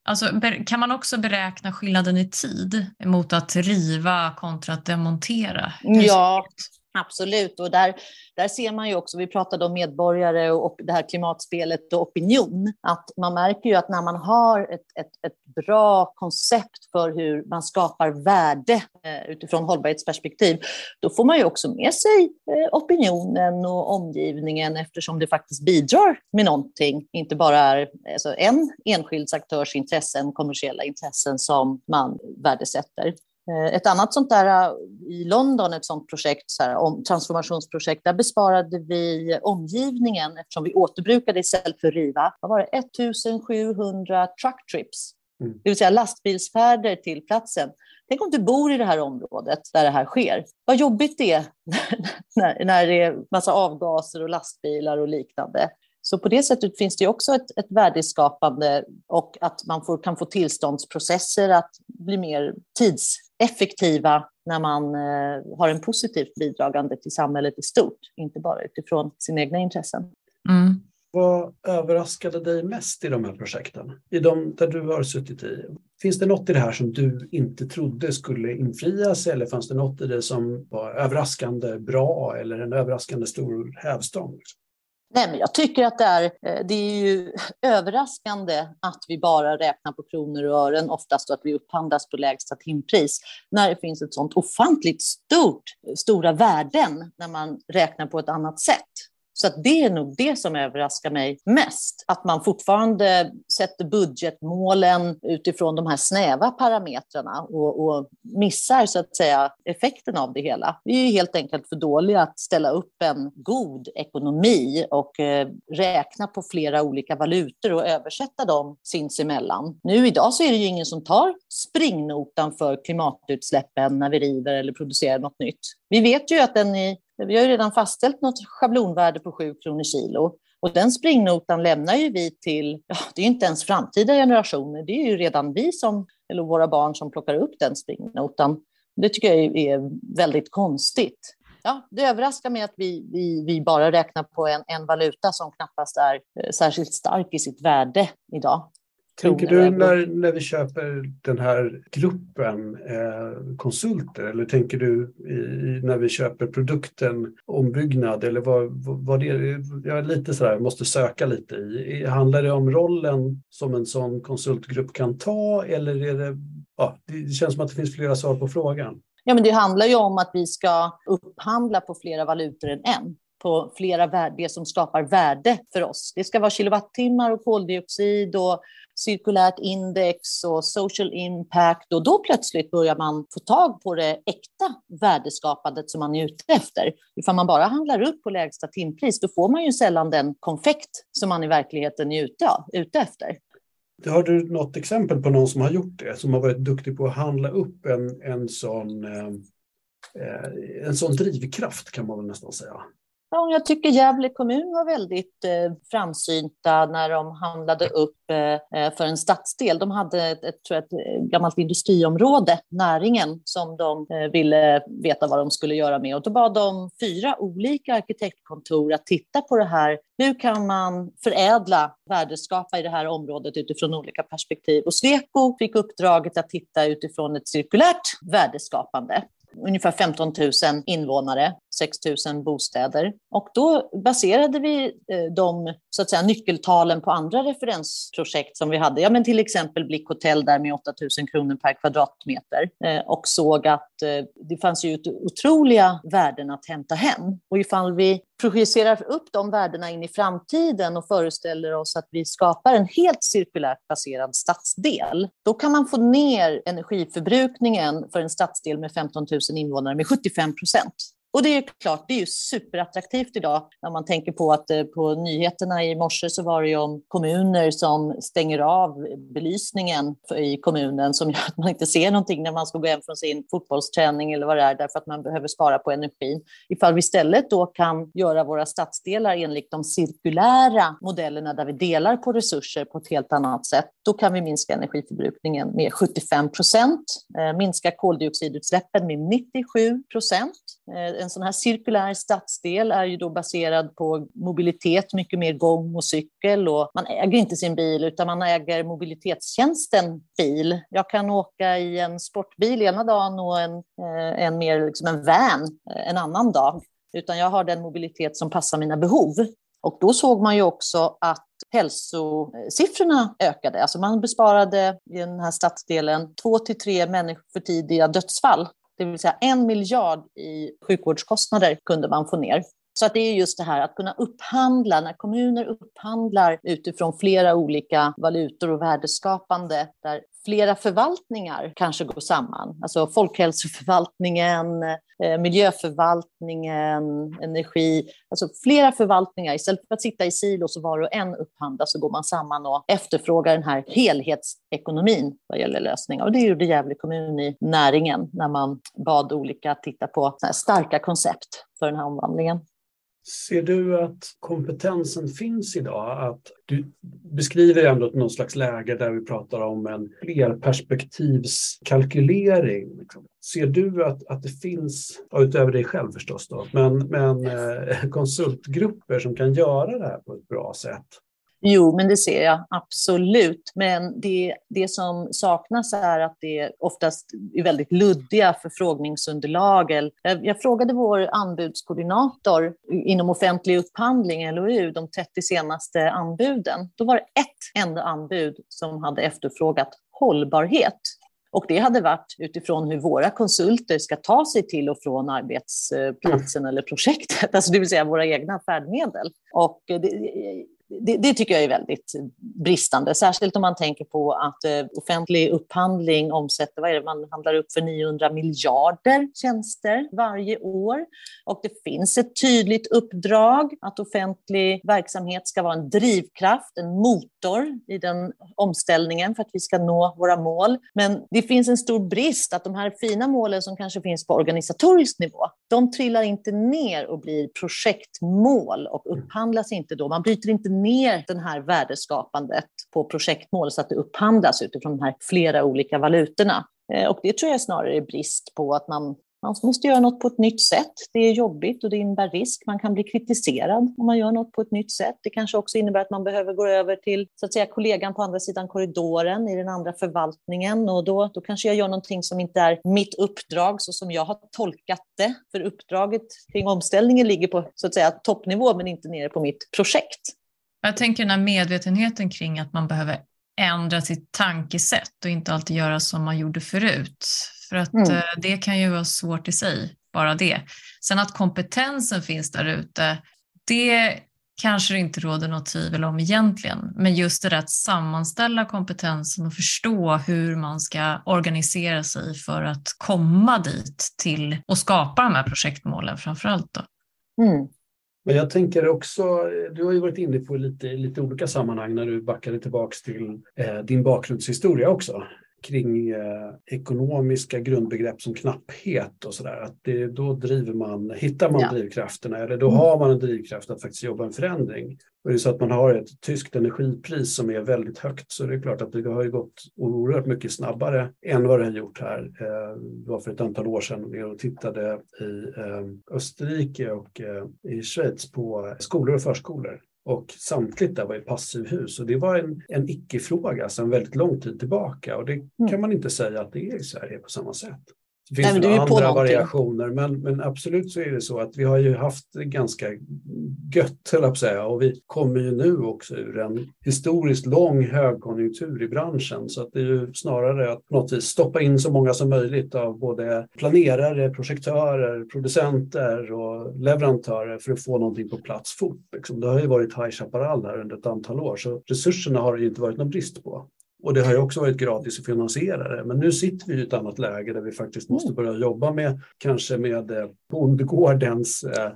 Alltså, kan man också beräkna skillnaden i tid mot att riva kontra att demontera? Ja, absolut. Och där där ser man ju också, vi pratade om medborgare och det här klimatspelet och opinion, att man märker ju att när man har ett, ett, ett bra koncept för hur man skapar värde eh, utifrån hållbarhetsperspektiv, då får man ju också med sig eh, opinionen och omgivningen eftersom det faktiskt bidrar med någonting, inte bara är alltså, en enskild aktörs intressen, kommersiella intressen som man värdesätter. Eh, ett annat sånt där eh, i London, ett sånt projekt, så här, om, transformationsprojekt, där besparade vi omgivningen eftersom vi återbrukade istället för riva. Vad var det? 1700 truck trips, mm. det vill säga lastbilsfärder till platsen. Tänk om du bor i det här området där det här sker. Vad jobbigt det är <laughs> när, när det är massa avgaser och lastbilar och liknande. Så på det sättet finns det också ett, ett värdeskapande och att man får, kan få tillståndsprocesser att bli mer tidseffektiva när man eh, har en positivt bidragande till samhället i stort, inte bara utifrån sina egna intressen. Mm. Vad överraskade dig mest i de här projekten? I de där du har suttit i? Finns det något i det här som du inte trodde skulle infrias eller fanns det något i det som var överraskande bra eller en överraskande stor hävstång? Nej, men jag tycker att det är, eh, det är ju överraskande att vi bara räknar på kronor och ören, oftast och att vi upphandlas på lägsta timpris, när det finns ett sånt ofantligt stort, stora värden när man räknar på ett annat sätt. Så det är nog det som överraskar mig mest. Att man fortfarande sätter budgetmålen utifrån de här snäva parametrarna och, och missar så att säga effekten av det hela. Vi är helt enkelt för dåliga att ställa upp en god ekonomi och eh, räkna på flera olika valutor och översätta dem sinsemellan. Nu idag så är det ju ingen som tar springnotan för klimatutsläppen när vi river eller producerar något nytt. Vi vet ju att den i vi har ju redan fastställt något schablonvärde på 7 kronor kilo. Och den springnotan lämnar ju vi till, ja, det är ju inte ens framtida generationer, det är ju redan vi som, eller våra barn som plockar upp den springnotan. Det tycker jag är väldigt konstigt. Ja, det överraskar mig att vi, vi, vi bara räknar på en, en valuta som knappast är eh, särskilt stark i sitt värde idag. Tänker du när, när vi köper den här gruppen eh, konsulter eller tänker du i, när vi köper produkten ombyggnad eller vad, vad det är? Jag är lite sådär, måste söka lite i. Handlar det om rollen som en sån konsultgrupp kan ta eller är det, ja, det känns som att det finns flera svar på frågan. Ja, men det handlar ju om att vi ska upphandla på flera valutor än en på flera det som skapar värde för oss. Det ska vara kilowattimmar och koldioxid och cirkulärt index och social impact och då plötsligt börjar man få tag på det äkta värdeskapandet som man är ute efter. Ifall man bara handlar upp på lägsta timpris, då får man ju sällan den konfekt som man i verkligheten är ute, ute efter. Har du något exempel på någon som har gjort det, som har varit duktig på att handla upp en, en, sån, eh, eh en sån drivkraft kan man väl nästan säga? Ja, jag tycker Gävle kommun var väldigt eh, framsynta när de handlade upp eh, eh för en stadsdel. De hade ett, ett, tror jag, ett eh, gammalt industriområde, näringen, som de eh, ville veta vad de skulle göra med. Och då bad de fyra olika arkitektkontor att titta på det här. Hur kan man förädla, värdeskapa i det här området utifrån olika perspektiv? Och Sweco fick uppdraget att titta utifrån ett cirkulärt värdeskapande ungefär 15 000 invånare, 6 000 bostäder. Och då baserade vi eh, de så att säga, nyckeltalen på andra referensprojekt som vi hade. Ja, men till exempel Blick Hotel där med 8 000 kronor per kvadratmeter eh, och såg att eh, det fanns ju otroliga värden att hämta hem. Och ifall vi projicerar upp de värdena in i framtiden och föreställer oss att vi skapar en helt cirkulärt baserad stadsdel, då kan man få ner energiförbrukningen för en stadsdel med 15 000 invånare med 75 procent. Och det är klart, det är ju superattraktivt idag när man tänker på att eh, på nyheterna. I morse så var det ju om kommuner som stänger av belysningen i kommunen som gör att man inte ser någonting när man ska gå hem från sin fotbollsträning eller vad det är därför att man behöver spara på energin. Ifall vi istället då kan göra våra stadsdelar enligt de cirkulära modellerna där vi delar på resurser på ett helt annat sätt, då kan vi minska energiförbrukningen med 75 procent, eh, minska koldioxidutsläppen med 97 procent. Eh, en sån här cirkulär stadsdel är ju då baserad på mobilitet, mycket mer gång och cykel och man äger inte sin bil utan man äger mobilitetstjänsten bil. Jag kan åka i en sportbil ena dagen och en, eh, en mer liksom en van eh, en annan dag. Utan jag har den mobilitet som passar mina behov. Och då såg man ju också att hälsosiffrorna ökade. Alltså man besparade i den här stadsdelen två till tre människor för tidiga dödsfall det vill säga en miljard i sjukvårdskostnader kunde man få ner. Så att det är just det här att kunna upphandla, när kommuner upphandlar utifrån flera olika valutor och värdeskapande, där flera förvaltningar kanske går samman. Alltså folkhälsoförvaltningen, eh, miljöförvaltningen, energi. Alltså flera förvaltningar. Istället för att sitta i silos och var och en upphandla så går man samman och efterfrågar den här helhetsekonomin vad gäller lösningar. Och det gjorde Gävle kommun i näringen när man bad olika att titta på starka koncept för den här omvandlingen. Ser du att kompetensen finns idag? Att du beskriver ändå någon slags läge där vi pratar om en flerperspektivskalkylering. Liksom. Ser du att, att det finns, utöver dig själv förstås, då, men, men eh, konsultgrupper som kan göra det här på ett bra sätt? Jo, men det ser jag absolut. Men det, det som saknas är att det oftast är väldigt luddiga förfrågningsunderlag. Jag frågade vår anbudskoordinator inom offentlig upphandling, LOU, de 30 senaste anbuden. Då var det ett enda anbud som hade efterfrågat hållbarhet. Och det hade varit utifrån hur våra konsulter ska ta sig till och från arbetsplatsen eller projektet, alltså det vill säga våra egna färdmedel. Och det, det, det, tycker jag är väldigt bristande, särskilt om man tänker på att eh, offentlig upphandling omsätter, vad är det, man handlar upp för 900 miljarder tjänster varje år. Och det finns ett tydligt uppdrag att offentlig verksamhet ska vara en drivkraft, en motor i den omställningen för att vi ska nå våra mål. Men det finns en stor brist att de här fina målen som kanske finns på organisatorisk nivå, de trillar inte ner och blir projektmål och upphandlas inte då. Man bryter inte ner det här värdeskapandet på projektmål så att det upphandlas utifrån de här flera olika valutorna. Eh, och det tror jag snarare är brist på att man Man måste göra något på ett nytt sätt. Det är jobbigt och det innebär risk. Man kan bli kritiserad om man gör något på ett nytt sätt. Det kanske också innebär att man behöver gå över till så att säga, kollegan på andra sidan korridoren i den andra förvaltningen och då, då kanske jag gör någonting som inte är mitt uppdrag så som jag har tolkat det. För uppdraget kring omställningen ligger på så att säga, toppnivå men inte nere på mitt projekt. Jag tänker den här medvetenheten kring att man behöver ändra sitt tankesätt och inte alltid göra som man gjorde förut. För att mm. Eh, det kan ju vara svårt i sig, bara det. Sen att kompetensen finns där ute, det kanske det inte råder något tvivel om egentligen. Men just det där att sammanställa kompetensen och förstå hur man ska organisera sig för att komma dit till och skapa de här projektmålen framför allt. Då. Mm. Men jag tänker också, du har ju varit inne på lite, lite olika sammanhang när du backade tillbaks till eh, din bakgrundshistoria också kring eh, ekonomiska grundbegrepp som knapphet och sådär. Att det, då driver man, hittar man ja. drivkrafterna eller då mm. har man en drivkraft att faktiskt jobba en förändring. Och det är så att man har ett tyskt energipris som är väldigt högt så det är klart att det har ju gått oerhört mycket snabbare än vad det har gjort här. Eh, det var för ett antal år sedan och tittade i eh, Österrike och eh, i Schweiz på skolor och förskolor och samtligt där var i passivhus och det var en, en icke-fråga sedan väldigt lång tid tillbaka och det mm. kan man inte säga att det är i Sverige på samma sätt. Det finns Nej, det andra variationer, men, men absolut så är det så att vi har ju haft ganska gött, höll jag på säga, och vi kommer ju nu också ur en historiskt lång högkonjunktur i branschen, så att det är ju snarare att på något vis stoppa in så många som möjligt av både planerare, projektörer, producenter och leverantörer för att få någonting på plats fort. Liksom. Det har ju varit High Chaparral här under ett antal år, så resurserna har det ju inte varit någon brist på. Och det har ju också varit gratis att finansiera det. Men nu sitter vi i ett annat läge där vi faktiskt måste mm. börja jobba med kanske med eh, bondgårdens eh,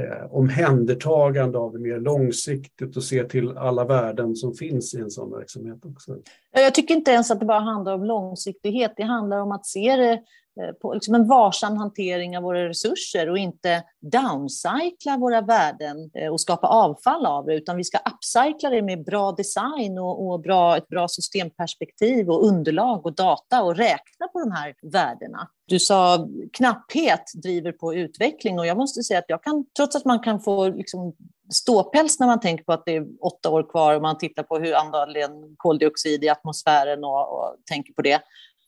eh, omhändertagande av det mer långsiktigt och se till alla värden som finns i en sån verksamhet också. Jag tycker inte ens att det bara handlar om långsiktighet. Det handlar om att se det Eh, på liksom en varsam hantering av våra resurser och inte downcycla våra värden eh, och skapa avfall av det, utan vi ska upcycla det med bra design och, och bra, ett bra systemperspektiv och underlag och data och räkna på de här värdena. Du sa knapphet driver på utveckling och jag måste säga att jag kan, trots att man kan få liksom ståpäls när man tänker på att det är åtta år kvar och man tittar på hur andelen koldioxid i atmosfären och, och tänker på det,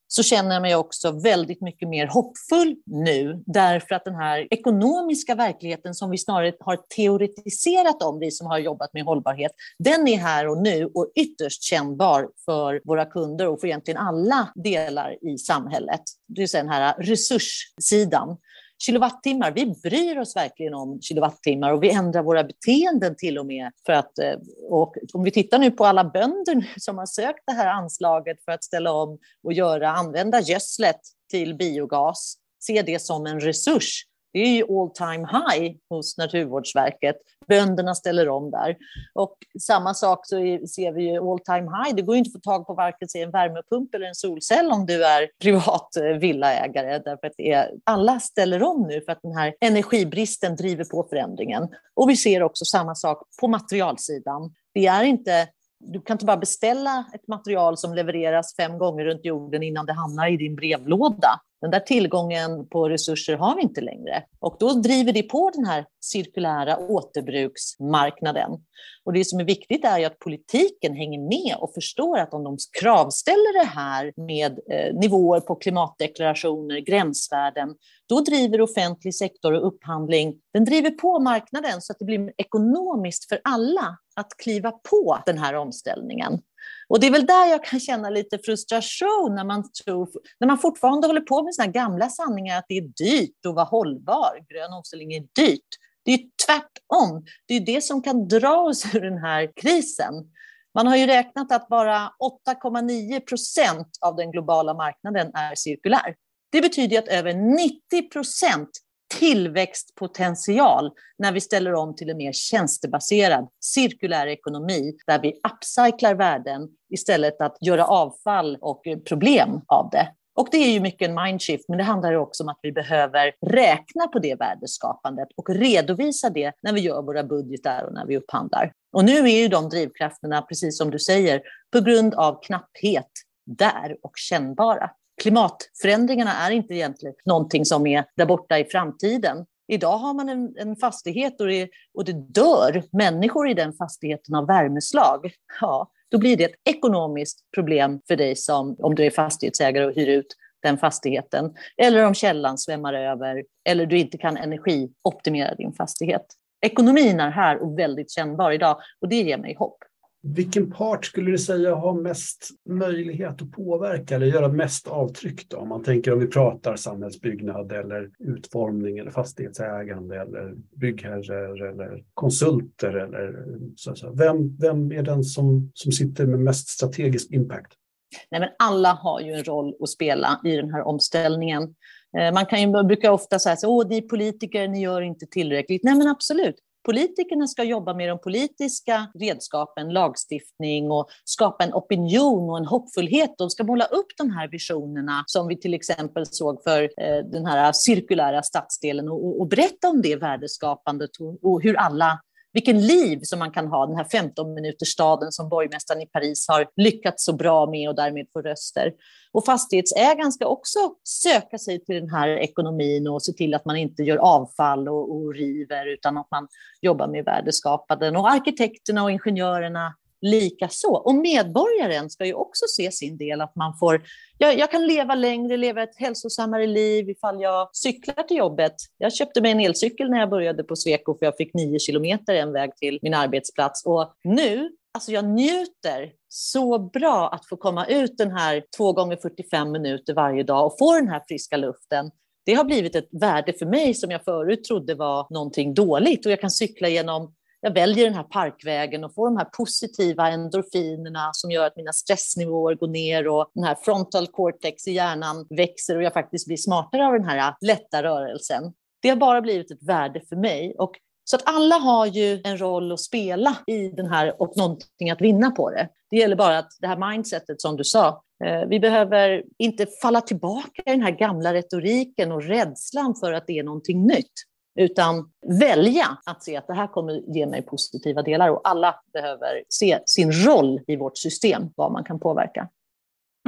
så känner jag mig också väldigt mycket mer hoppfull nu därför att den här ekonomiska verkligheten som vi snarare har teoretiserat om, vi som har jobbat med hållbarhet, den är här och nu och ytterst kännbar för våra kunder och för egentligen alla delar i samhället. Det är den här resurssidan kilowattimmar. Vi bryr oss verkligen om kilowattimmar och vi ändrar våra beteenden till och med. För att, eh, och om vi tittar nu på alla bönder som har sökt det här anslaget för att ställa om och göra, använda gödslet till biogas, se det som en resurs det är ju all time high hos Naturvårdsverket. Bönderna ställer om där. Och samma sak så ser vi ju all time high. Det går inte att få tag på varken en värmepump eller en solcell om du är <laughs> privat eh, villaägare. Därför att är, alla ställer om nu för att den här energibristen driver på förändringen. Och vi ser också samma sak på materialsidan. Det är inte du kan inte bara beställa ett material som levereras fem gånger runt jorden innan det hamnar i din brevlåda. Den där tillgången på resurser har vi inte längre. Och då driver det på den här cirkulära återbruksmarknaden. Och det som är viktigt är ju att politiken hänger med och förstår att om de kravställer det här med eh, nivåer på klimatdeklarationer, gränsvärden, då driver offentlig sektor och upphandling, den driver på marknaden så att det blir ekonomiskt för alla att kliva på den här omställningen. Och det är väl där jag kan känna lite frustration när man, tror, när man fortfarande håller på med sina gamla sanningar att det är dyrt att vara hållbar. Grön omställning är dyrt. Det är tvärtom. Det är det som kan dra oss ur den här krisen. Man har ju räknat att bara 8,9 procent av den globala marknaden är cirkulär. Det betyder att över 90 procent tillväxtpotential när vi ställer om till en mer tjänstebaserad cirkulär ekonomi där vi upcyclar värden istället att göra avfall och problem av det. Och det är ju mycket en mindshift, men det handlar också om att vi behöver räkna på det värdeskapandet och redovisa det när vi gör våra budgetar och när vi upphandlar. Och nu är ju de drivkrafterna, precis som du säger, på grund av knapphet där och kännbara. Klimatförändringarna är inte egentligen någonting som är där borta i framtiden. Idag har man en, en fastighet och det, och det dör människor i den fastigheten av värmeslag. Ja, då blir det ett ekonomiskt problem för dig som, om du är fastighetsägare och hyr ut den fastigheten. Eller om källan svämmar över, eller du inte kan energioptimera din fastighet. Ekonomin är här och väldigt kännbar idag och det ger mig hopp. Vilken part skulle du säga har mest möjlighet att påverka eller göra mest avtryck? Då? Om man tänker om vi pratar samhällsbyggnad eller utformning eller fastighetsägande eller byggherrar eller konsulter. Eller så, så. Vem, vem är den som, som sitter med mest strategisk impact? Nej, men alla har ju en roll att spela i den här omställningen. Eh, man kan ju, brukar ofta säga att ni politiker, ni gör inte tillräckligt. Nej, men absolut. Politikerna ska jobba med de politiska redskapen, lagstiftning och skapa en opinion och en hoppfullhet. De ska måla upp de här visionerna som vi till exempel såg för eh, den här cirkulära stadsdelen och, och berätta om det värdeskapandet och, och hur alla vilken liv som man kan ha, den här 15 minuters staden som borgmästaren i Paris har lyckats så bra med och därmed få röster. Och fastighetsägaren ska också söka sig till den här ekonomin och se till att man inte gör avfall och, och river utan att man jobbar med värdeskapanden. Och arkitekterna och ingenjörerna lika så. Och medborgaren ska ju också se sin del, att man får, jag, jag, kan leva längre, leva ett hälsosammare liv ifall jag cyklar till jobbet. Jag köpte mig en elcykel när jag började på Sweco för jag fick nio kilometer en väg till min arbetsplats. Och nu, alltså jag njuter så bra att få komma ut den här två gånger 45 minuter varje dag och få den här friska luften det har blivit ett värde för mig som jag förut trodde var någonting dåligt. Och jag kan cykla genom jag väljer den här parkvägen och får de här positiva endorfinerna som gör att mina stressnivåer går ner och den här frontal cortex i hjärnan växer och jag faktiskt blir smartare av den här äh, lätta rörelsen. Det har bara blivit ett värde för mig. Och så att alla har ju en roll att spela i den här och någonting att vinna på det. Det gäller bara att det här mindsetet som du sa, eh, vi behöver inte falla tillbaka i den här gamla retoriken och rädslan för att det är någonting nytt utan välja att se att det här kommer ge mig positiva delar och alla behöver se sin roll i vårt system, vad man kan påverka.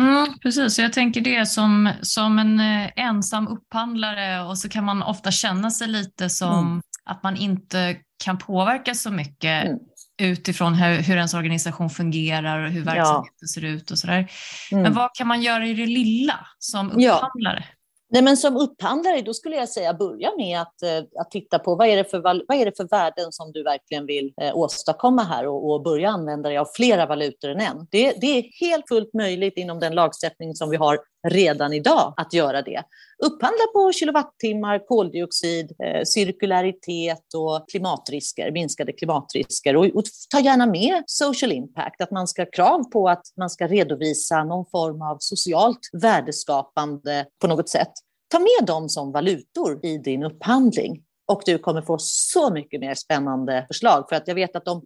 Mm, precis, jag tänker det som, som en eh, ensam upphandlare och så kan man ofta känna sig lite som mm. att man inte kan påverka så mycket mm. utifrån hur, hur ens organisation fungerar och hur verksamheten ja. ser ut och sådär. Men mm. vad kan man göra i det lilla som upphandlare? Ja. Nej, men som upphandlare då skulle jag säga börja med att, eh, att titta på vad är, det för, vad är det för värden som du verkligen vill eh, åstadkomma här och, och, börja använda dig av flera valutor än en. Det, det är helt fullt möjligt inom den lagstiftning som vi har redan idag att göra det. Upphandla på kilowattimmar, koldioxid, eh, cirkularitet och klimatrisker, minskade klimatrisker. Och, och, ta gärna med social impact, att man ska ha krav på att man ska redovisa någon form av socialt värdeskapande på något sätt. Ta med dem som valutor i din upphandling och du kommer få så mycket mer spännande förslag. För att jag vet att de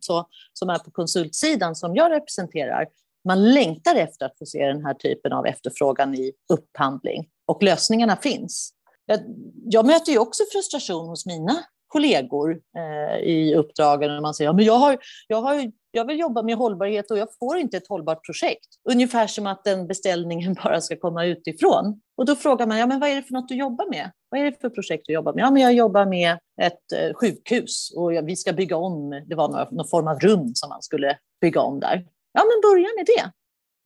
som är på konsultsidan som jag representerar, man längtar efter att få se den här typen av efterfrågan i upphandling och lösningarna finns. Jag, jag möter ju också frustration hos mina kollegor eh, i uppdragen när man säger ja, jag, har, jag, har, jag vill jobba med hållbarhet och jag får inte ett hållbart projekt. Ungefär som att den beställningen <laughs> bara ska komma utifrån. Och då frågar man, ja, men vad är det för något du jobbar med? Vad är det för projekt du jobbar med? Ja, men jag jobbar med ett eh, sjukhus och vi ska bygga om, det var några, någon form av rum som man skulle bygga om där. Ja, men börja med det.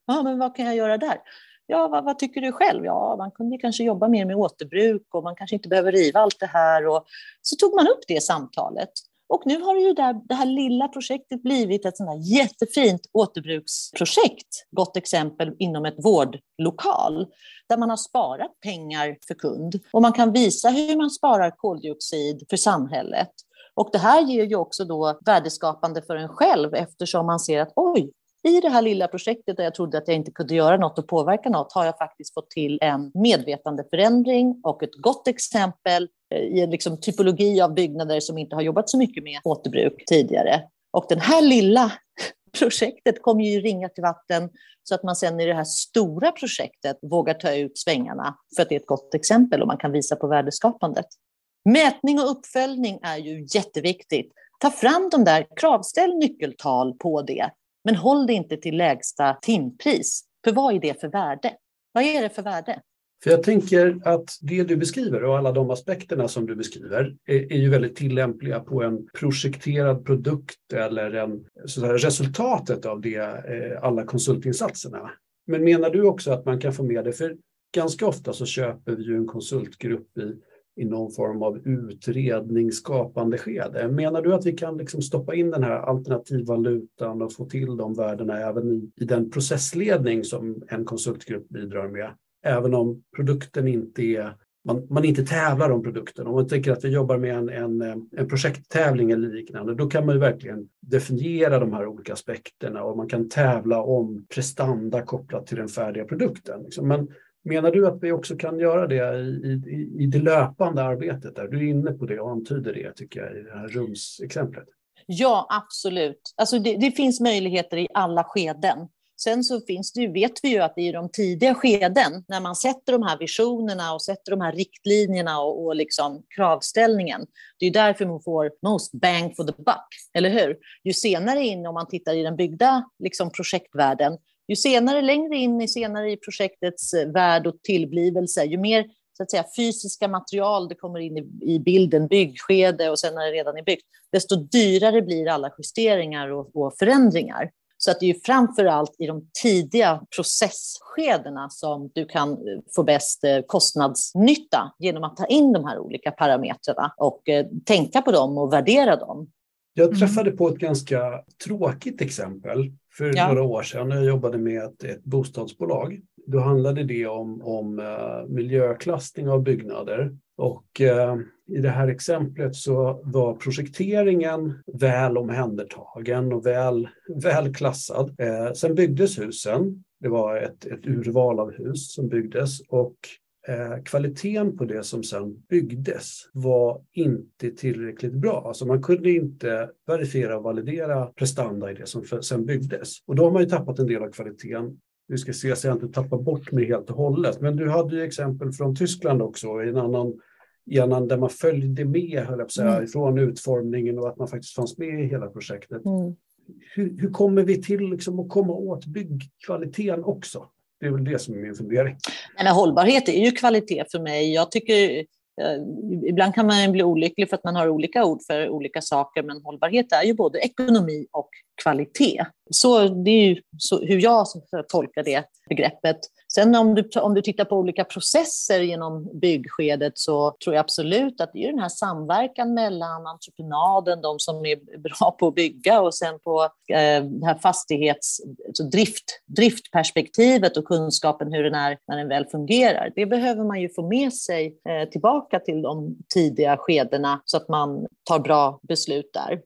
Ja, men vad kan jag göra där? Ja, vad, vad, tycker du själv? Ja, man kunde kanske jobba mer med återbruk och man kanske inte behöver riva allt det här. Och så tog man upp det samtalet. Och nu har ju där, det här lilla projektet blivit ett sånt jättefint återbruksprojekt. Gott exempel inom ett vårdlokal där man har sparat pengar för kund och man kan visa hur man sparar koldioxid för samhället. Och det här ger ju också då värdeskapande för en själv eftersom man ser att oj, i det här lilla projektet där jag trodde att jag inte kunde göra något och påverka något har jag faktiskt fått till en medvetandeförändring och ett gott exempel eh, i en liksom typologi av byggnader som inte har jobbat så mycket med återbruk tidigare. Och det här lilla <laughs> projektet kommer ju ringa till vatten så att man sen i det här stora projektet vågar ta ut svängarna för att det är ett gott exempel och man kan visa på värdeskapandet. Mätning och uppföljning är ju jätteviktigt. Ta fram de där, kravställ nyckeltal på det. Men håll det inte till lägsta timpris. För vad är det för värde? Vad är det för värde? För jag tänker att det du beskriver och alla de aspekterna som du beskriver är, är ju väldigt tillämpliga på en projekterad produkt eller en, så här, resultatet av det, eh, alla konsultinsatserna. Men menar du också att man kan få med det? För ganska ofta så köper vi ju en konsultgrupp i, i någon form av utredningsskapande skede. Menar du att vi kan liksom stoppa in den här alternativvalutan och få till de värdena även i, i den processledning som en konsultgrupp bidrar med? Även om produkten inte är man, man inte tävlar om produkten. Om man tänker att vi jobbar med en, en, en projekttävling eller liknande, då kan man ju verkligen definiera de här olika aspekterna och man kan tävla om prestanda kopplat till den färdiga produkten. Liksom. Men menar du att vi också kan göra det i, i, i det löpande arbetet? Där? Du är inne på det och antyder det, tycker jag, i det här rumsexemplet. Ja, absolut. Alltså det, det finns möjligheter i alla skeden. Sen så finns det ju, vet vi ju att i de tidiga skeden, när man sätter de här visionerna och sätter de här riktlinjerna och, och liksom kravställningen, det är därför man får most bang for the buck, eller hur? Ju senare in, om man tittar i den byggda liksom projektvärlden, ju senare, längre in, senare i projektets eh, värld och tillblivelse, ju mer så att säga, fysiska material det kommer in i, i bilden, byggskede och sen när det redan är byggt, desto dyrare blir alla justeringar och, och förändringar. Så att det är ju framför allt i de tidiga processskedena som du kan eh, få bäst eh, kostnadsnytta genom att ta in de här olika parametrarna och tänka på dem och värdera dem. Jag mm. träffade på ett ganska tråkigt exempel för ja. några år sedan när jag jobbade med ett, ett bostadsbolag. Då handlade det om, om miljöklassning av byggnader och eh, i det här exemplet så var projekteringen väl omhändertagen och väl, väl klassad. Eh, sen byggdes husen. Det var ett, ett urval av hus som byggdes och eh, kvaliteten på det som sen byggdes var inte tillräckligt bra. Alltså man kunde inte verifiera och validera prestanda i det som för, sen byggdes. Och då har man ju tappat en del av kvaliteten vi ska se så jag inte tappar bort mig helt och hållet. Men du hade ju exempel från Tyskland också i en annan genom där man följde med, höll jag säga, mm. från utformningen och att man faktiskt fanns med i hela projektet. Mm. Hur, hur, kommer vi till liksom att komma åt byggkvaliteten också? Det är väl det som är min fundering. Men hållbarhet är ju kvalitet för mig. Jag tycker Eh, ibland kan man bli olycklig för att man har olika ord för olika saker, men hållbarhet är ju både ekonomi och kvalitet. Så det är ju så, hur jag tolkar det begreppet. Sen om du, om du tittar på olika processer genom byggskedet så tror jag absolut att det är den här samverkan mellan entreprenaden, de som är bra på att bygga och sen på eh, det här fastighets, alltså drift, driftperspektivet och kunskapen hur den är när den väl fungerar. Det behöver man ju få med sig eh, tillbaka till de tidiga skedena så att man tar bra beslut där.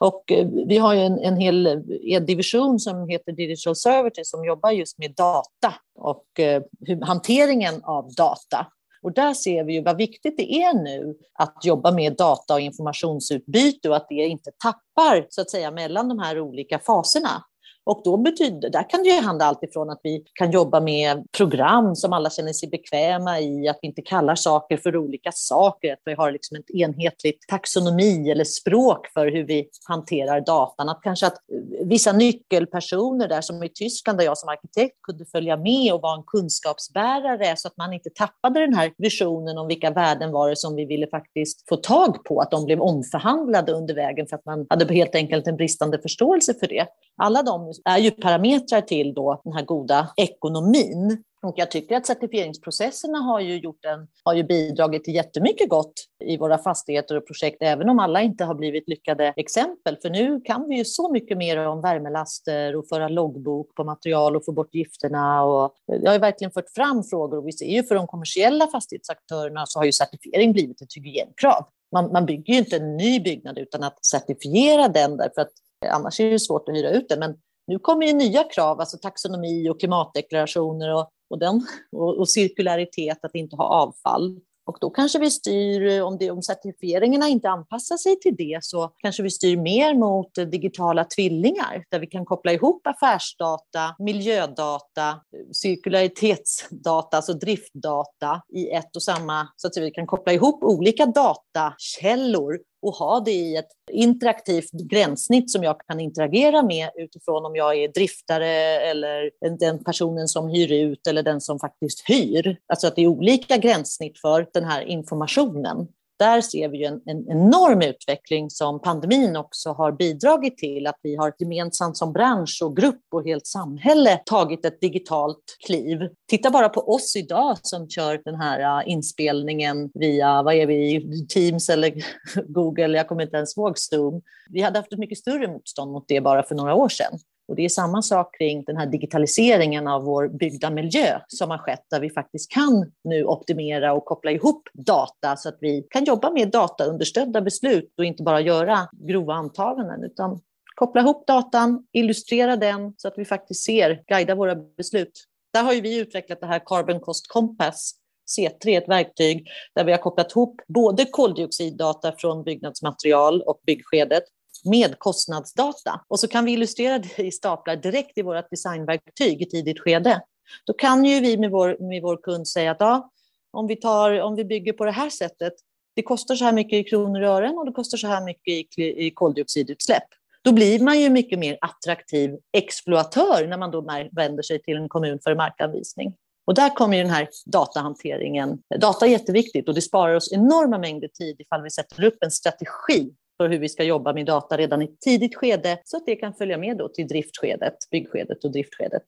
Och eh, vi har ju en, en hel eh, en division som heter Digital Services som jobbar just med data och eh, hanteringen av data. Och där ser vi ju vad viktigt det är nu att jobba med data och informationsutbyte och att det inte tappar så att säga mellan de här olika faserna. Och då betyder, där kan det ju handla allt ifrån att vi kan jobba med program som alla känner sig bekväma i, att vi inte kallar saker för olika saker, att vi har liksom ett enhetligt taxonomi eller språk för hur vi hanterar datan. Att kanske att eh, vissa nyckelpersoner där som i Tyskland, där jag som arkitekt kunde följa med och vara en kunskapsbärare så att man inte tappade den här visionen om vilka värden var det som vi ville faktiskt få tag på, att de blev omförhandlade under vägen för att man hade helt enkelt en bristande förståelse för det. Alla de är ju parametrar till då den här goda ekonomin. Och jag tycker att certifieringsprocesserna har ju, gjort en, har ju bidragit till jättemycket gott i våra fastigheter och projekt, även om alla inte har blivit lyckade exempel. För nu kan vi ju så mycket mer om värmelaster och föra loggbok på material och få bort gifterna. Och jag har verkligen fört fram frågor och vi ser ju för de kommersiella fastighetsaktörerna så har ju certifiering blivit ett hygienkrav. Man, man bygger ju inte en ny byggnad utan att certifiera den därför att annars är det svårt att hyra ut den. Men nu kommer ju nya krav, alltså taxonomi och klimatdeklarationer och, och, den, och, och cirkularitet, att inte ha avfall. Och då kanske vi styr, om, det, om certifieringarna inte anpassar sig till det, så kanske vi styr mer mot digitala tvillingar, där vi kan koppla ihop affärsdata, miljödata, cirkularitetsdata, alltså driftdata i ett och samma, så att vi kan koppla ihop olika datakällor och ha det i ett interaktivt gränssnitt som jag kan interagera med utifrån om jag är driftare eller den personen som hyr ut eller den som faktiskt hyr. Alltså att det är olika gränssnitt för den här informationen där ser vi en, en, enorm utveckling som pandemin också har bidragit till, att vi har gemensamt som bransch och grupp och helt samhälle tagit ett digitalt kliv. Titta bara på oss idag som kör den här äh, inspelningen via, vad är vi, Teams eller <laughs> Google, jag kommer inte ens ihåg Zoom. Vi hade haft ett mycket större motstånd mot det bara för några år sedan. Och det är samma sak kring den här digitaliseringen av vår byggda miljö som har skett, där vi faktiskt kan nu optimera och koppla ihop data så att vi kan jobba med dataunderstödda beslut och inte bara göra grova antaganden, utan koppla ihop datan, illustrera den så att vi faktiskt ser, guida våra beslut. Där har ju vi utvecklat det här Carbon Cost Compass, C3, ett verktyg där vi har kopplat ihop både koldioxiddata från byggnadsmaterial och byggskedet med kostnadsdata. Och så kan vi illustrera det i staplar direkt i vårt designverktyg i tidigt skede. Då kan ju vi med vår, med vår kund säga att ja, om, vi tar, om vi bygger på det här sättet, det kostar så här mycket i kronor och ören och det kostar så här mycket i, i koldioxidutsläpp. Då blir man ju mycket mer attraktiv exploatör när man då vänder sig till en kommun för markanvisning. Och där kommer ju den här datahanteringen. Data är jätteviktigt och det sparar oss enorma mängder tid ifall vi sätter upp en strategi för hur vi ska jobba med data redan i ett tidigt skede så att det kan följa med då till driftskedet, byggskedet och driftskedet.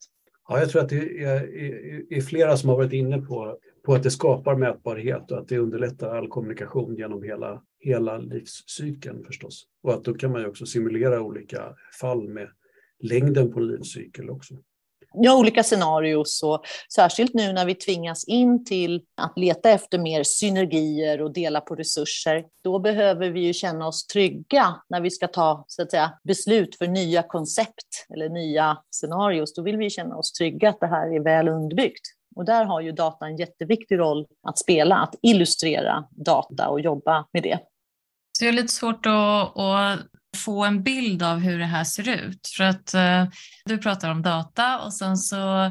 Ja, jag tror att det är, är, är, flera som har varit inne på, på att det skapar mätbarhet och att det underlättar all kommunikation genom hela, hela livscykeln förstås. Och att då kan man ju också simulera olika fall med längden på livscykel också ja, olika scenarios och särskilt nu när vi tvingas in till att leta efter mer synergier och dela på resurser, då behöver vi ju känna oss trygga när vi ska ta så att säga, beslut för nya koncept eller nya scenarios. Då vill vi känna oss trygga att det här är väl underbyggt. Och där har ju data en jätteviktig roll att spela, att illustrera data och jobba med det. Så det är lite svårt att, att få en bild av hur det här ser ut. För att eh, du pratar om data och sen så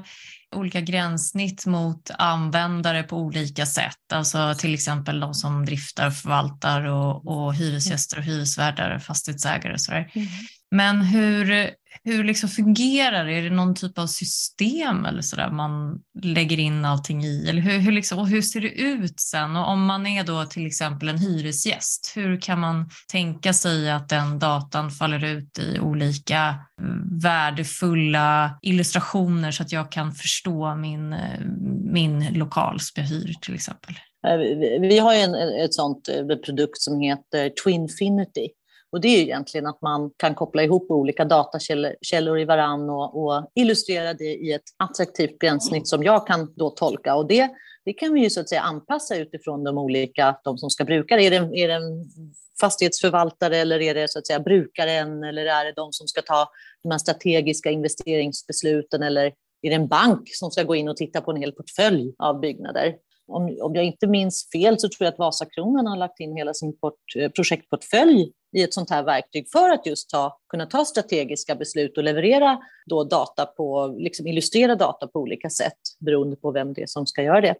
olika gränssnitt mot användare på olika sätt. Alltså till exempel de som driftar och förvaltar och, och hyresgäster och hyresvärdar, fastighetsägare och sådär. Mm. Men hur, hur liksom fungerar det? Är det någon typ av system eller så där man lägger in allting i? Eller hur, hur, liksom, och hur ser det ut sen? Och om man är då till exempel en hyresgäst, hur kan man tänka sig att den datan faller ut i olika mm, värdefulla illustrationer så att jag kan förstå min, eh, min lokal som jag hyr till exempel? Eh, vi har en, ett sånt eh, produkt som heter Twinfinity och det är egentligen att man kan koppla ihop olika datakällor i varann och, och illustrera det i ett attraktivt gränssnitt som jag kan då tolka. Och det, det kan vi ju så att säga anpassa utifrån de olika, de som ska bruka det. Är det, är det en fastighetsförvaltare eller är det så att säga brukaren eller är det de som ska ta de här strategiska investeringsbesluten eller är det en bank som ska gå in och titta på en hel portfölj av byggnader? Om, om jag inte minns fel så tror jag att Vasakronan har lagt in hela sin port, eh, projektportfölj i ett sånt här verktyg för att just ta, kunna ta strategiska beslut och leverera då data på, liksom illustrera data på olika sätt beroende på vem det är som ska göra det.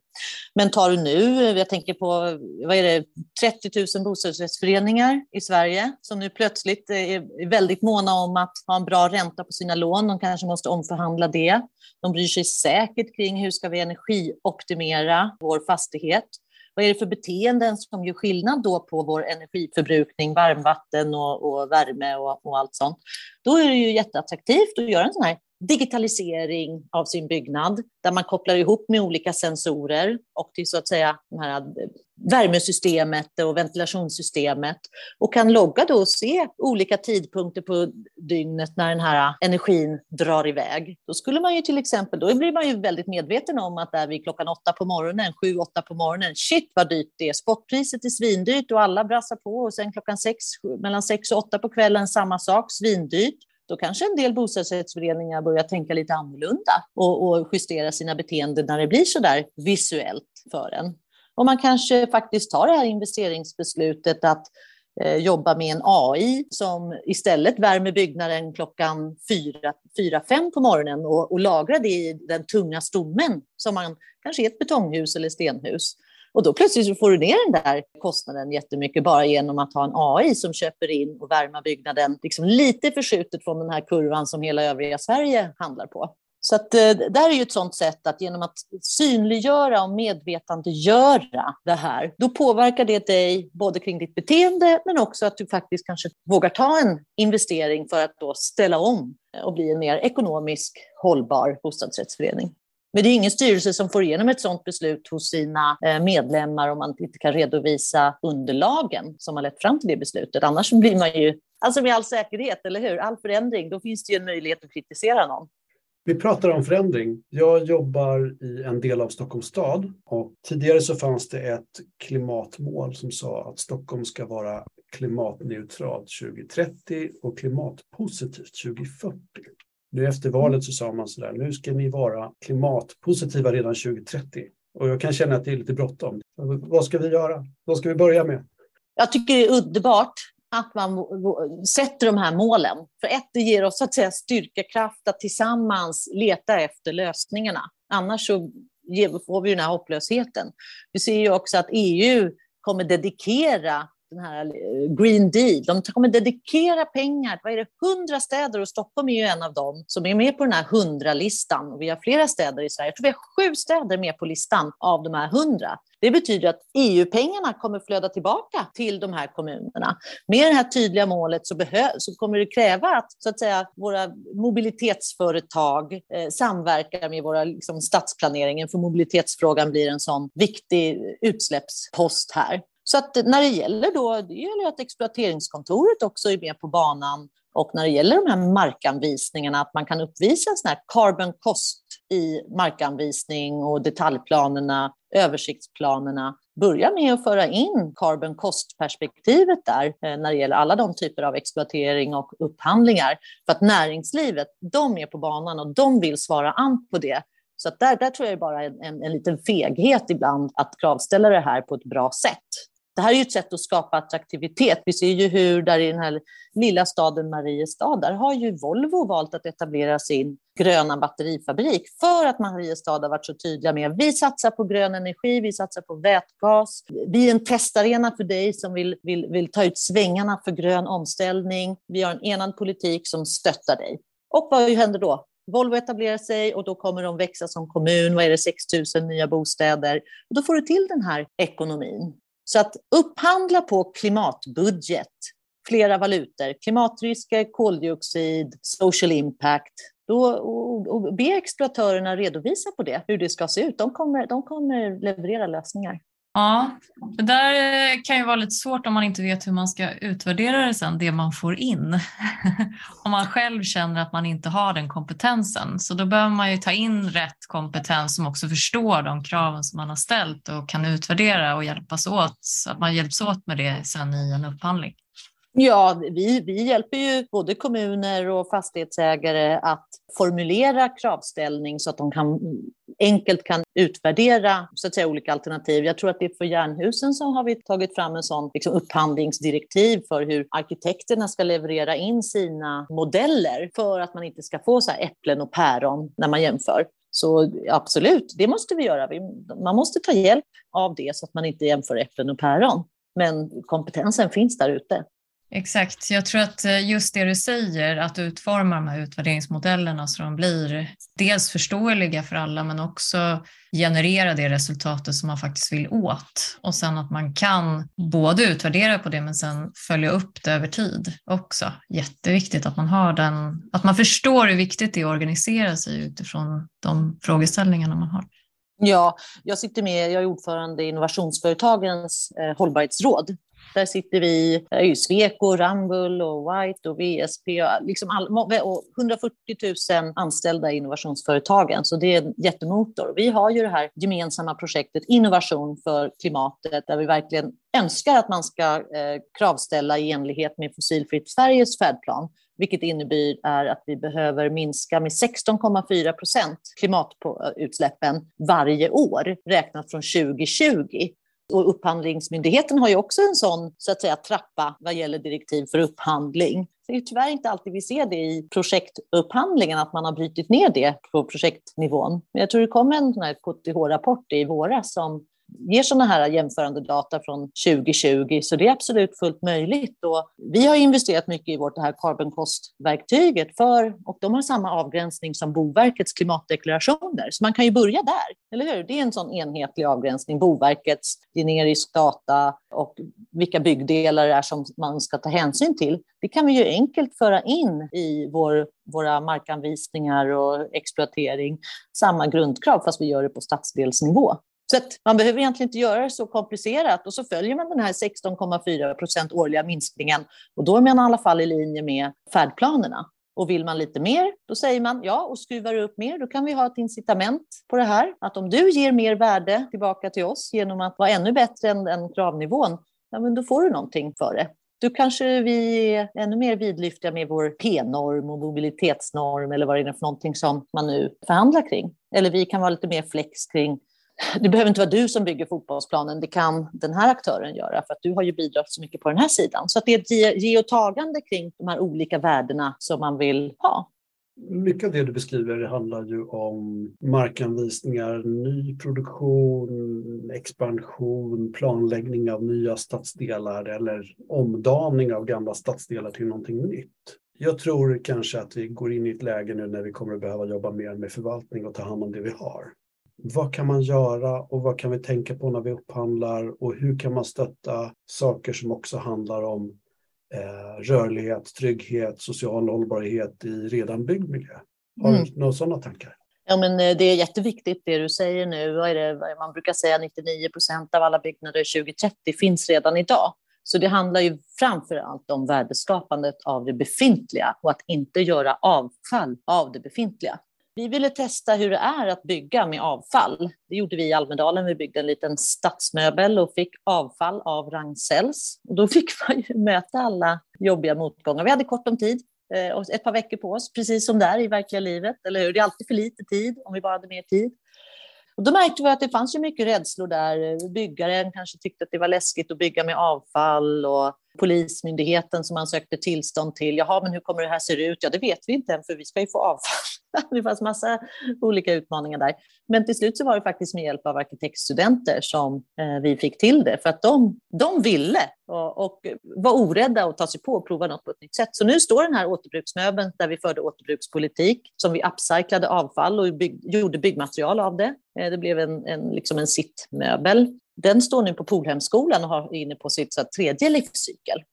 Men tar du nu, jag tänker på, vad är det, 30 000 bostadsrättsföreningar i Sverige som nu plötsligt är väldigt måna om att ha en bra ränta på sina lån. De kanske måste omförhandla det. De bryr sig säkert kring hur ska vi energioptimera vår fastighet. Vad är det för beteenden som gör skillnad då på vår energiförbrukning, varmvatten och, och värme och, och, allt sånt? Då är det ju jätteattraktivt att göra en sån här digitalisering av sin byggnad där man kopplar ihop med olika sensorer och till så att säga de här värmesystemet och ventilationssystemet och kan logga då och se olika tidpunkter på dygnet när den här energin drar iväg. Då skulle man ju till exempel, då blir man ju väldigt medveten om att där vid klockan åtta på morgonen, sju, åtta på morgonen, shit vad dyrt det är, spotpriset är svindyrt och alla brassar på och sen klockan sex, mellan sex och åtta på kvällen samma sak, svindyrt då kanske en del bostadsrättsföreningar börjar tänka lite annorlunda och, och justera sina beteenden när det blir så där visuellt för en. Och man kanske faktiskt tar det här investeringsbeslutet att eh, jobba med en AI som istället värmer byggnaden klockan 4-5 på morgonen och, och lagrar det i den tunga stommen som man kanske är ett betonghus eller stenhus. Och då plötsligt får du ner den där kostnaden jättemycket bara genom att ha en AI som köper in och värmer byggnaden liksom lite förskjutet från den här kurvan som hela övriga Sverige handlar på. Så att, eh, det där är ju ett sånt sätt att genom att synliggöra och medvetandegöra det här, då påverkar det dig både kring ditt beteende, men också att du faktiskt kanske vågar ta en investering för att då ställa om och bli en mer ekonomisk hållbar bostadsrättsförening. Men det är ingen styrelse som får igenom ett sådant beslut hos sina eh, medlemmar om man inte kan redovisa underlagen som har lett fram till det beslutet. Annars blir man ju, alltså med all säkerhet, eller hur? All förändring, då finns det ju en möjlighet att kritisera någon. Vi pratar om förändring. Jag jobbar i en del av Stockholms stad och tidigare så fanns det ett klimatmål som sa att Stockholm ska vara klimatneutralt 2030 och klimatpositivt 2040. Nu efter valet så sa man så där, nu ska ni vara klimatpositiva redan 2030. Och jag kan känna att det är lite bråttom. Vad ska vi göra? Vad ska vi börja med? Jag tycker det är underbart att man sätter de här målen. För ett, det ger oss så att säga styrkekraft att tillsammans leta efter lösningarna. Annars så får vi den här hopplösheten. Vi ser ju också att EU kommer dedikera den här eh, Green Deal. De kommer dedikera pengar, vad är det, 100 städer och Stockholm är ju en av dem som är med på den här 100-listan. Vi har flera städer i Sverige, jag tror vi har sju städer med på listan av de här 100. Det betyder att EU-pengarna kommer flöda tillbaka till de här kommunerna. Med det här tydliga målet så, så kommer det kräva att, så att säga, våra mobilitetsföretag eh, samverkar med våra liksom, stadsplaneringen, för mobilitetsfrågan blir en sån viktig utsläppspost här. Så att när det gäller då, det gäller att exploateringskontoret också är med på banan och när det gäller de här markanvisningarna, att man kan uppvisa en sån här carbon cost i markanvisning och detaljplanerna, översiktsplanerna. Börja med att föra in carbon cost-perspektivet där eh, när det gäller alla de typer av exploatering och upphandlingar. För att näringslivet, de är på banan och de vill svara an på det. Så där, där tror jag är bara en, en, en liten feghet ibland att kravställa det här på ett bra sätt. Det här är ju ett sätt att skapa attraktivitet. Vi ser ju hur där i den här lilla staden Mariestad, där har ju Volvo valt att etablera sin gröna batterifabrik för att Mariestad har varit så tydliga med vi satsar på grön energi, vi satsar på vätgas. Vi är en testarena för dig som vill, vill, vill ta ut svängarna för grön omställning. Vi har en enad politik som stöttar dig. Och vad händer då? Volvo etablerar sig och då kommer de växa som kommun. Vad är det, 6 000 nya bostäder? Och då får du till den här ekonomin. Så att upphandla på klimatbudget, flera valutor, klimatrisker, koldioxid, social impact. Då, och, och be exploatörerna redovisa på det, hur det ska se ut. De kommer, de kommer leverera lösningar. Ja, det där eh, kan ju vara lite svårt om man inte vet hur man ska utvärdera det sen, det man får in. <laughs> om man själv känner att man inte har den kompetensen. Så då behöver man ju ta in rätt kompetens som också förstår de kraven som man har ställt och kan utvärdera och hjälpas åt, så att man hjälps åt med det sen i en upphandling. Ja, vi, vi hjälper ju både kommuner och fastighetsägare att formulera kravställning så att de kan, enkelt kan utvärdera så att säga, olika alternativ. Jag tror att det är för Jernhusen som har vi tagit fram en sån liksom, upphandlingsdirektiv för hur arkitekterna ska leverera in sina modeller för att man inte ska få så här äpplen och päron när man jämför. Så absolut, det måste vi göra. Man måste ta hjälp av det så att man inte jämför äpplen och päron. Men kompetensen finns där ute. Exakt. Jag tror att eh, just det du säger, att utforma de här utvärderingsmodellerna så de blir dels förståeliga för alla men också generera det resultatet som man faktiskt vill åt. Och sen att man kan både utvärdera på det men sen följa upp det över tid också. Jätteviktigt att man har den, att man förstår hur viktigt det är att organisera sig utifrån de frågeställningarna man har. Ja, jag sitter med, jag är ordförande i Innovationsföretagens eh, hållbarhetsråd där sitter vi, där är ju Sweco, Rambull och White och VSP och, liksom all, och 140 000 anställda i innovationsföretagen, så det är en jättemotor. Vi har ju det här gemensamma projektet Innovation för klimatet, där vi verkligen önskar att man ska eh, kravställa i enlighet med Fossilfritt Sveriges färdplan, vilket innebär är att vi behöver minska med 16,4 procent klimatutsläppen eh, varje år räknat från 2020. Och Upphandlingsmyndigheten har ju också en sån så att säga, trappa vad gäller direktiv för upphandling. Det är tyvärr inte alltid vi ser det i projektupphandlingen, att man har brutit ner det på projektnivån. Men jag tror det kom en KTH-rapport i våras som ger sådana här jämförande data från 2020, så det är absolut fullt möjligt. Och vi har investerat mycket i vårt det här carbon cost-verktyget, för, och de har samma avgränsning som Boverkets klimatdeklarationer, så man kan ju börja där, eller hur? Det är en sån enhetlig avgränsning, Boverkets generisk data och vilka byggdelar det är som man ska ta hänsyn till. Det kan vi ju enkelt föra in i vår, våra markanvisningar och exploatering, samma grundkrav, fast vi gör det på stadsdelsnivå. Så man behöver egentligen inte göra det så komplicerat och så följer man den här 16,4 procent årliga minskningen och då är man i alla fall i linje med färdplanerna. Och vill man lite mer, då säger man ja, och skruvar upp mer, då kan vi ha ett incitament på det här. Att om du ger mer värde tillbaka till oss genom att vara ännu bättre än, än kravnivån, ja, men då får du någonting för det. Då kanske vi är ännu mer vidlyftiga med vår P-norm och mobilitetsnorm eller vad det är för någonting som man nu förhandlar kring. Eller vi kan vara lite mer flex kring det behöver inte vara du som bygger fotbollsplanen, det kan den här aktören göra för att du har ju bidragit så mycket på den här sidan. Så att det är ett ge och tagande kring de här olika värdena som man vill ha. Mycket av det du beskriver handlar ju om markanvisningar, ny produktion, expansion, planläggning av nya stadsdelar eller omdaning av gamla stadsdelar till någonting nytt. Jag tror kanske att vi går in i ett läge nu när vi kommer att behöva jobba mer med förvaltning och ta hand om det vi har vad kan man göra och vad kan vi tänka på när vi upphandlar och hur kan man stötta saker som också handlar om eh, rörlighet, trygghet, social hållbarhet i redan byggd miljö? Har mm. du några sådana tankar? Ja, men eh, det är jätteviktigt det du säger nu. Vad är det? Man brukar säga 99 procent av alla byggnader 2030 finns redan idag. Så det handlar ju framför allt om värdeskapandet av det befintliga och att inte göra avfall av det befintliga. Vi ville testa hur det är att bygga med avfall. Det gjorde vi i Almedalen. Vi byggde en liten stadsmöbel och fick avfall av Ragn-Sells. Då fick man ju möta alla jobbiga motgångar. Vi hade kort om tid, eh, ett par veckor på oss, precis som där i verkliga livet. Eller hur? Det är alltid för lite tid om vi bara hade mer tid. Och då märkte vi att det fanns ju mycket rädslor där. Byggaren kanske tyckte att det var läskigt att bygga med avfall och Polismyndigheten som man sökte tillstånd till. Jaha, men hur kommer det här se ut? Ja, det vet vi inte än, för vi ska ju få avfall. <laughs> Det fanns massa olika utmaningar där. Men till slut så var det faktiskt med hjälp av arkitektstudenter som eh, vi fick till det, för att de, de ville och, och var orädda att ta sig på och prova något på ett nytt sätt. Så nu står den här återbruksmöbeln där vi förde återbrukspolitik, som vi upcyclade avfall och bygg, gjorde byggmaterial av det. Eh, det blev en, en, liksom en sittmöbel den står nu på Polhemskolan och är inne på sitt så tredje livscykel.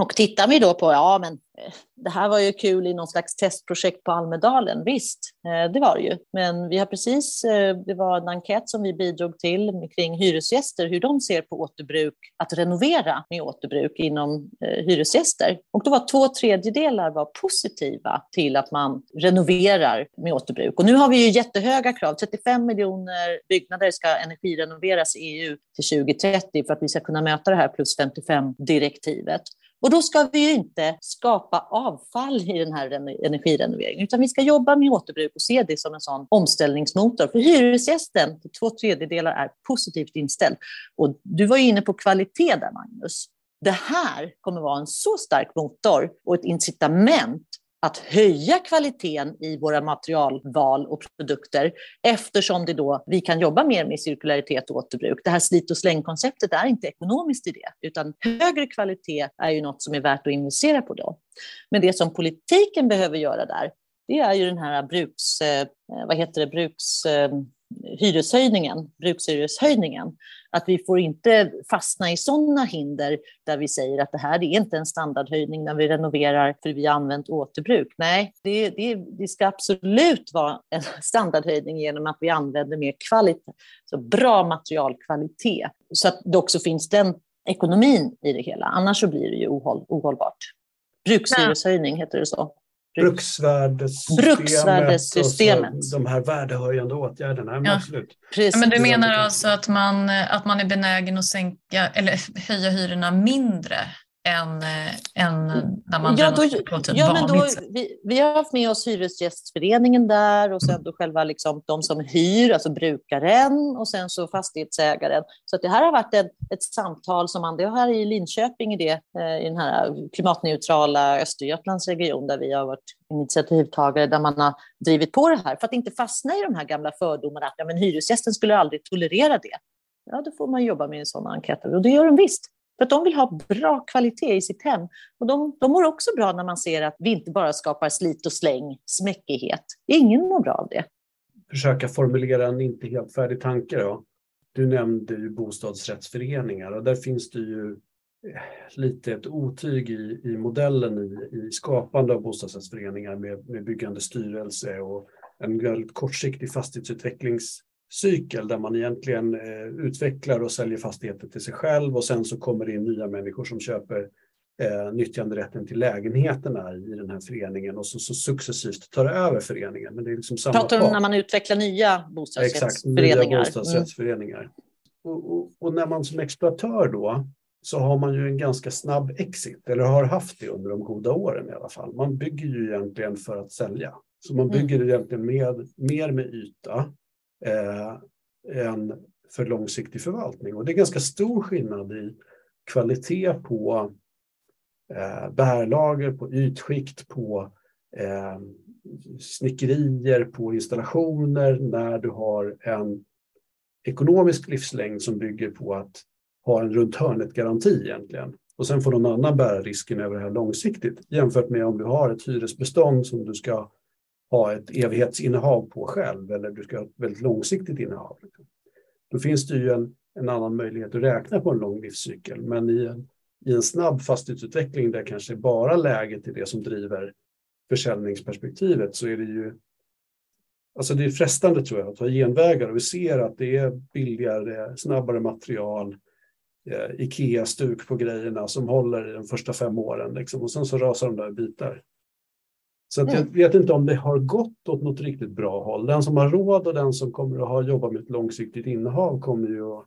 Och tittar vi då på, ja men eh, det här var ju kul i någon slags testprojekt på Almedalen, visst, eh, det var det ju. Men vi har precis, eh, det var en enkät som vi bidrog till kring hyresgäster, hur de ser på återbruk, att renovera med återbruk inom hyresgäster. Och då var två tredjedelar var positiva till att man renoverar med återbruk. Och nu har vi ju jättehöga krav, 35 miljoner byggnader ska energirenoveras i EU till 2030 för att vi ska kunna möta det här plus 55-direktivet. Och då ska vi ju inte skapa avfall i den här energirenoveringen, utan vi ska jobba med återbruk och se det som en sån omställningsmotor. För hyresgästen, två tredjedelar, är positivt inställd. Och du var ju inne på kvalitet där, Magnus. Det här kommer vara en så stark motor och ett incitament att höja kvaliteten i våra materialval och produkter eftersom det då, vi kan jobba mer med cirkularitet och återbruk. Det här slit och släng-konceptet är inte ekonomiskt i det, utan högre kvalitet är ju något som är värt att investera på då. Men det som politiken behöver göra där, det är ju den här bruks, eh, vad heter det, bruks eh, hyreshöjningen, brukshyreshöjningen. Att vi får inte fastna i sådana hinder där vi säger att det här är inte en standardhöjning när vi renoverar för vi har använt återbruk. Nej, det, det, det ska absolut vara en standardhöjning genom att vi använder mer kvalitet, så bra materialkvalitet, så att det också finns den ekonomin i det hela. Annars så blir det ju ohåll, ohållbart. Brukshyreshöjning heter det så bruksvärdessystemet, bruksvärdessystemet. och de här värdehöjande åtgärderna. Men, ja. absolut. Precis. men du menar alltså att man, att man är benägen att sänka eller höja hyrorna mindre än, än när man ja, då, ett ja, men då, vi, vi, har haft med oss Hyresgästföreningen där och sen då själva liksom, de som hyr, alltså brukaren och sen så fastighetsägaren. Så att det här har varit ett, ett samtal som man, det har här i Linköping i, det, eh, i den här klimatneutrala Östergötlands region där vi har varit initiativtagare där man har drivit på det här för att inte fastna i de här gamla fördomarna att ja, men hyresgästen skulle aldrig tolerera det. Ja, då får man jobba med en sån enkät. Och det gör de visst. För att de vill ha bra kvalitet i sitt hem. Och de, de mår också bra när man ser att vi inte bara skapar slit och släng, smäckighet. Ingen mår bra av det. Försöka formulera en inte helt färdig tanke då. Du nämnde ju bostadsrättsföreningar och där finns det ju eh, lite ett otyg i, i modellen i, i skapande av bostadsrättsföreningar med, med byggande styrelse och en väldigt kortsiktig fastighetsutvecklings fastighetsutvecklingscykel där man egentligen eh, utvecklar och säljer fastigheter till sig själv och sen så kommer det in nya människor som köper eh, nyttjanderätten till lägenheterna i den här föreningen och så, så successivt tar över föreningen. Men det är liksom samma Pratar du om när man utvecklar nya bostadsrättsföreningar? Exakt, nya bostadsrättsföreningar. Mm. Och, och, och, när man som exploatör då så har man ju en ganska snabb exit, eller har haft det under de goda åren i alla fall. Man bygger ju egentligen för att sälja. Så man mm. bygger mm. egentligen med, mer med yta Eh, än för långsiktig förvaltning. Och det är ganska stor skillnad i kvalitet på eh, bärlager, på ytskikt, på eh, snickerier, på installationer när du har en ekonomisk livslängd som bygger på att ha en runt hörnet-garanti egentligen. Och sen får någon annan bära risken över det här långsiktigt jämfört med om du har ett hyresbestånd som du ska ha ett evighetsinnehav på själv eller du ska ha ett väldigt långsiktigt innehav. Då finns det ju en, en annan möjlighet att räkna på en lång livscykel. Men i en, i en snabb fastighetsutveckling där kanske bara läget är det som driver försäljningsperspektivet så är det ju Alltså det är frestande tror jag att ta genvägar och vi ser att det är billigare, snabbare material, eh, Ikea-stuk på grejerna som håller i de första fem åren liksom, och sen så rasar de där bitar. Så jag vet inte om det har gått åt något riktigt bra håll. Den som har råd och den som kommer att ha jobbat med ett långsiktigt innehav kommer ju att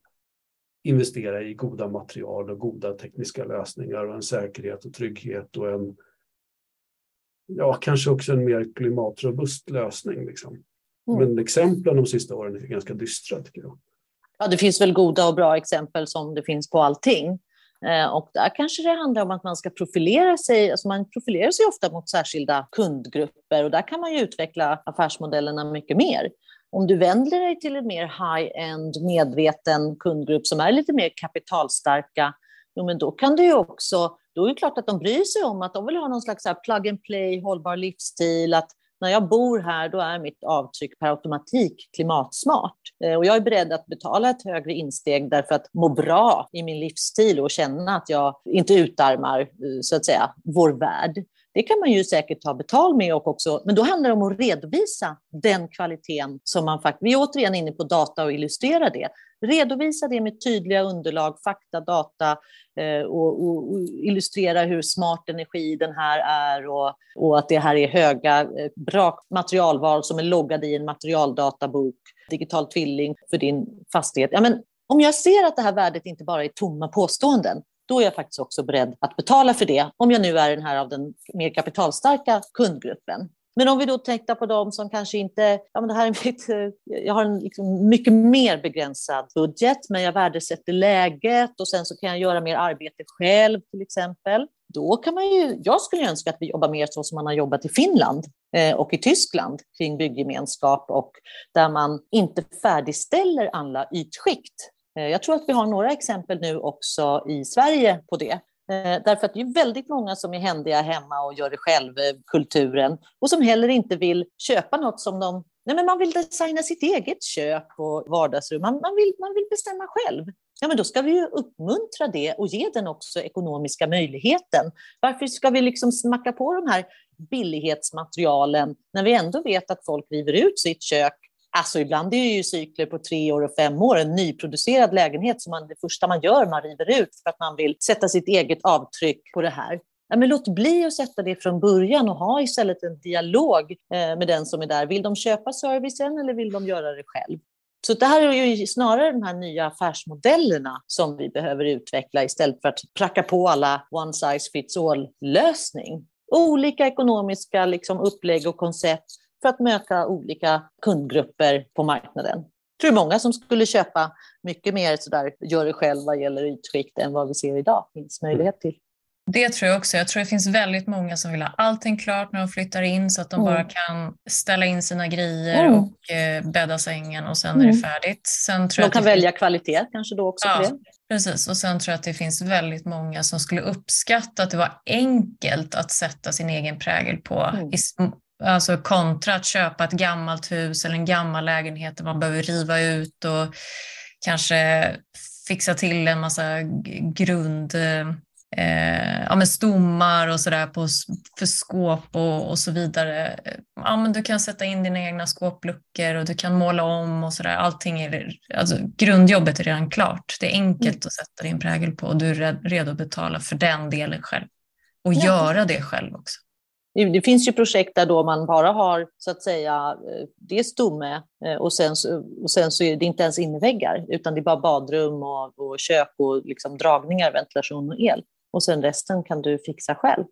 investera i goda material och goda tekniska lösningar och en säkerhet och trygghet och en ja, kanske också en mer klimatrobust lösning. Liksom. Mm. Men exemplen de sista åren är ganska dystra tycker jag. Ja, det finns väl goda och bra exempel som det finns på allting. Eh, och där kanske det handlar om att man ska profilera sig. Alltså man profilerar sig ofta mot särskilda kundgrupper och där kan man ju utveckla affärsmodellerna mycket mer. Om du vänder dig till en mer high-end medveten kundgrupp som är lite mer kapitalstarka, jo, men då kan du ju också då är det klart att de bryr sig om att de vill ha någon slags plug and play, hållbar livsstil, att när jag bor här då är mitt avtryck per automatik klimatsmart. Eh, och jag är beredd att betala ett högre insteg därför att må bra i min livsstil och känna att jag inte utarmar eh, så att säga, vår värld. Det kan man ju säkert ta betal med och också, men då handlar det om att redovisa den kvaliteten som man faktiskt, vi är återigen inne på data och illustrera det. Redovisa det med tydliga underlag, fakta, data eh, och, och, och, illustrera hur smart energi den här är och, och att det här är höga, eh, bra materialval som är loggade i en materialdatabok, digital tvilling för din fastighet. Ja, men om jag ser att det här värdet inte bara är tomma påståenden, då är jag faktiskt också beredd att betala för det, om jag nu är den här av den mer kapitalstarka kundgruppen. Men om vi då tänker på de som kanske inte, ja men det här är mitt, eh, jag har en liksom mycket mer begränsad budget, men jag värdesätter läget och sen så kan jag göra mer arbete själv till exempel. Då kan man ju, jag skulle önska att vi jobbar mer så som man har jobbat i Finland eh, och i Tyskland kring bygggemenskap och där man inte färdigställer alla ytskikt Eh, jag tror att vi har några exempel nu också i Sverige på det. Eh, därför att det är väldigt många som är händiga hemma och gör det själv-kulturen eh, och som heller inte vill köpa något som de... Nej, men man vill designa sitt eget kök och vardagsrum. Man, man, vill, man vill bestämma själv. Ja, men då ska vi ju uppmuntra det och ge den också ekonomiska möjligheten. Varför ska vi liksom smacka på de här billighetsmaterialen när vi ändå vet att folk river ut sitt kök Alltså ibland är det ju cykler på tre år och fem år, en nyproducerad lägenhet som man, det första man gör, man river ut för att man vill sätta sitt eget avtryck på det här. Ja, men låt bli att sätta det från början och ha istället en dialog eh, med den som är där. Vill de köpa servicen eller vill de göra det själv? Så det här är ju snarare de här nya affärsmodellerna som vi behöver utveckla istället för att pracka på alla one size fits all lösning. Olika ekonomiska liksom, upplägg och koncept för att möta olika kundgrupper på marknaden. Jag tror många som skulle köpa mycket mer sådär, gör det själv vad gäller ytskikt än vad vi ser idag finns möjlighet till. Det tror jag också. Jag tror det finns väldigt många som vill ha allting klart när de flyttar in så att de mm. bara kan ställa in sina grejer mm. och eh, bädda sängen och sen mm. är det mm. färdigt. Sen tror de kan välja finns... kvalitet kanske då också ja, det. Precis, och sen tror jag att det finns väldigt många som skulle uppskatta att det var enkelt att sätta sin egen prägel på. Mm. Alltså kontra att köpa ett gammalt hus eller en gammal lägenhet där man behöver riva ut och kanske fixa till en massa grund eh, ja, men stommar och sådär för skåp och, och så vidare. Ja, men du kan sätta in dina egna skåpluckor och du kan måla om och sådär. Allting är, alltså, grundjobbet är redan klart. Det är enkelt mm. att sätta din prägel på och du är redo att betala för den delen själv. Och ja. göra det själv också. Det finns ju projekt där då man bara har så att säga, eh, det är stomme eh, och sen, och sen så är det inte ens inväggar utan det är bara badrum och, och kök och liksom dragningar, ventilation och el och sen resten kan du fixa själv.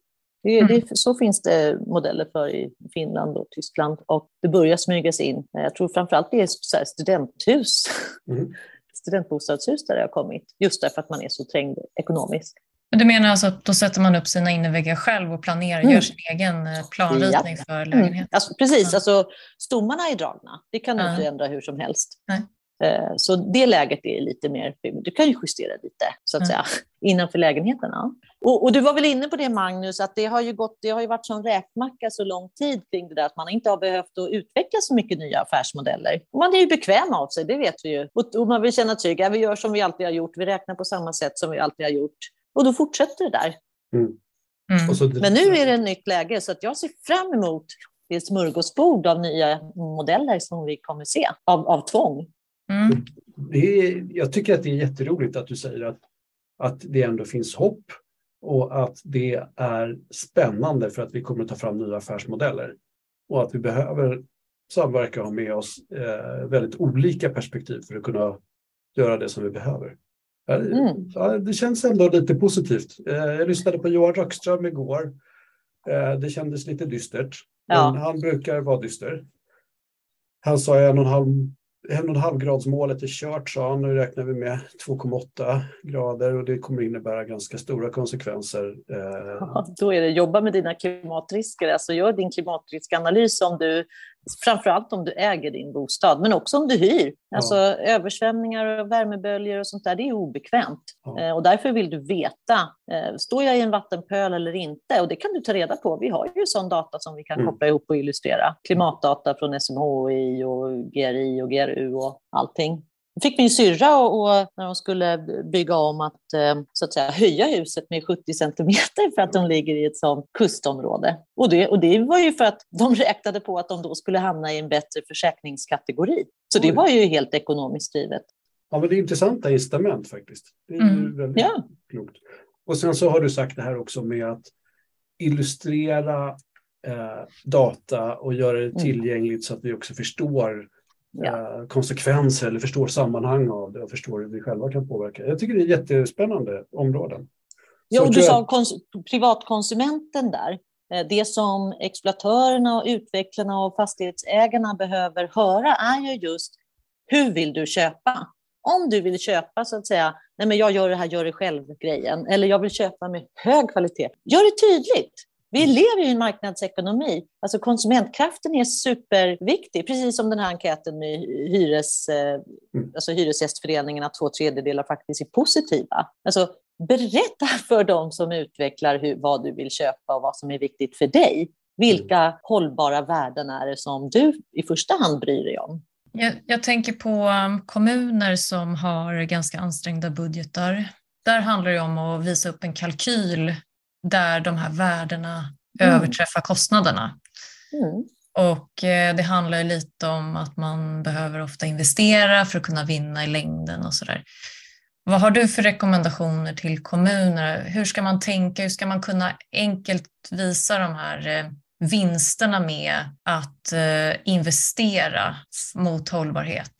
Det, mm. det, så finns det modeller för i Finland och Tyskland och det börjar smygas in. Jag tror framförallt det är studenthus, mm. <laughs> studentbostadshus där det har kommit, just därför att man är så trängd ekonomiskt. Men du menar alltså att då sätter man upp sina innerväggar själv och planerar, mm. gör sin egen eh, planritning ja. för mm. lägenheten? Mm. Alltså, precis, ja. alltså, stommarna är dragna. Det kan du ja. inte ändra hur som helst. Nej. Eh, så det läget är lite mer, du kan ju justera lite så att mm. säga <laughs> innanför lägenheterna. Och, och, du var väl inne på det Magnus, att det har ju, gått, det har ju varit som räkmacka så lång tid kring det där att man inte har behövt att utveckla så mycket nya affärsmodeller. Man är ju bekväm av sig, det vet vi ju. Och, och man vill känna trygg, ja, vi gör som vi alltid har gjort, vi räknar på samma sätt som vi alltid har gjort. Och då fortsätter det där. Mm. Mm. Men nu är det ett nytt läge, så att jag ser fram emot det smörgåsbord av nya modeller som vi kommer se, av, av tvång. Mm. Det är, jag tycker att det är jätteroligt att du säger att, att det ändå finns hopp och att det är spännande för att vi kommer att ta fram nya affärsmodeller och att vi behöver samverka och ha med oss eh, väldigt olika perspektiv för att kunna göra det som vi behöver. Mm. Ja, det känns ändå lite positivt. Eh, jag lyssnade på Johan Röckström igår. Eh, det kändes lite dystert, ja. men han brukar vara dyster. Han sa en och en halv en och en halv gradsmålet är kört, sa han. Nu räknar vi med 2,8 grader och det kommer innebära ganska stora konsekvenser. Ja, då är det jobba med dina klimatrisker, alltså gör din klimatriskanalys om du Framförallt om du äger din bostad, men också om du hyr. Alltså ja. översvämningar och värmeböljor och sånt där, det är obekvämt. Ja. Eh, och därför vill du veta, eh, står jag i en vattenpöl eller inte? Och det kan du ta reda på. Vi har ju sån data som vi kan mm. koppla ihop och illustrera. Klimatdata från SMHI och GRI och GRU och allting fick min syrra och, när de skulle bygga om att, eh, så att säga, höja huset med 70 centimeter för att de ligger i ett sådant kustområde. Och det, och det var ju för att de <laughs> räknade på att de då skulle hamna i en bättre försäkringskategori. Så det var ju helt ekonomiskt drivet. Ja, men det är intressanta incitament faktiskt. Det är mm. väldigt ja. klokt. Och sen så har du sagt det här också med att illustrera eh, data och göra det mm. tillgängligt mm. så att vi också förstår ja. Eh, konsekvenser eller förstår sammanhang av det och förstår hur vi själva kan påverka. Jag tycker det är jättespännande områden. Ja, och du sa privatkonsumenten där. Eh, det som exploatörerna, och utvecklarna och fastighetsägarna behöver höra är ju just hur vill du köpa? Om du vill köpa så att säga, nej men jag gör det här gör det själv-grejen, eller jag vill köpa med hög kvalitet. Gör det tydligt. Vi lever i en marknadsekonomi. Alltså konsumentkraften är superviktig, precis som den här enkäten med hyres, eh, mm. alltså Hyresgästföreningen, att två tredjedelar faktiskt är positiva. Alltså, berätta <laughs> för dem som utvecklar hur, vad du vill köpa och vad som är viktigt för dig. Vilka mm. hållbara värden är det som du i första hand bryr dig om? Jag, jag tänker på um, kommuner som har ganska ansträngda budgetar. Där handlar det om att visa upp en kalkyl där de här värdena mm. överträffar kostnaderna. Mm. Och eh, det handlar lite om att man behöver ofta investera för att kunna vinna i längden och sådär. Vad har du för rekommendationer till kommuner? Hur ska man tänka? Hur ska man kunna enkelt visa de här eh, vinsterna med att eh, investera mot hållbarhet?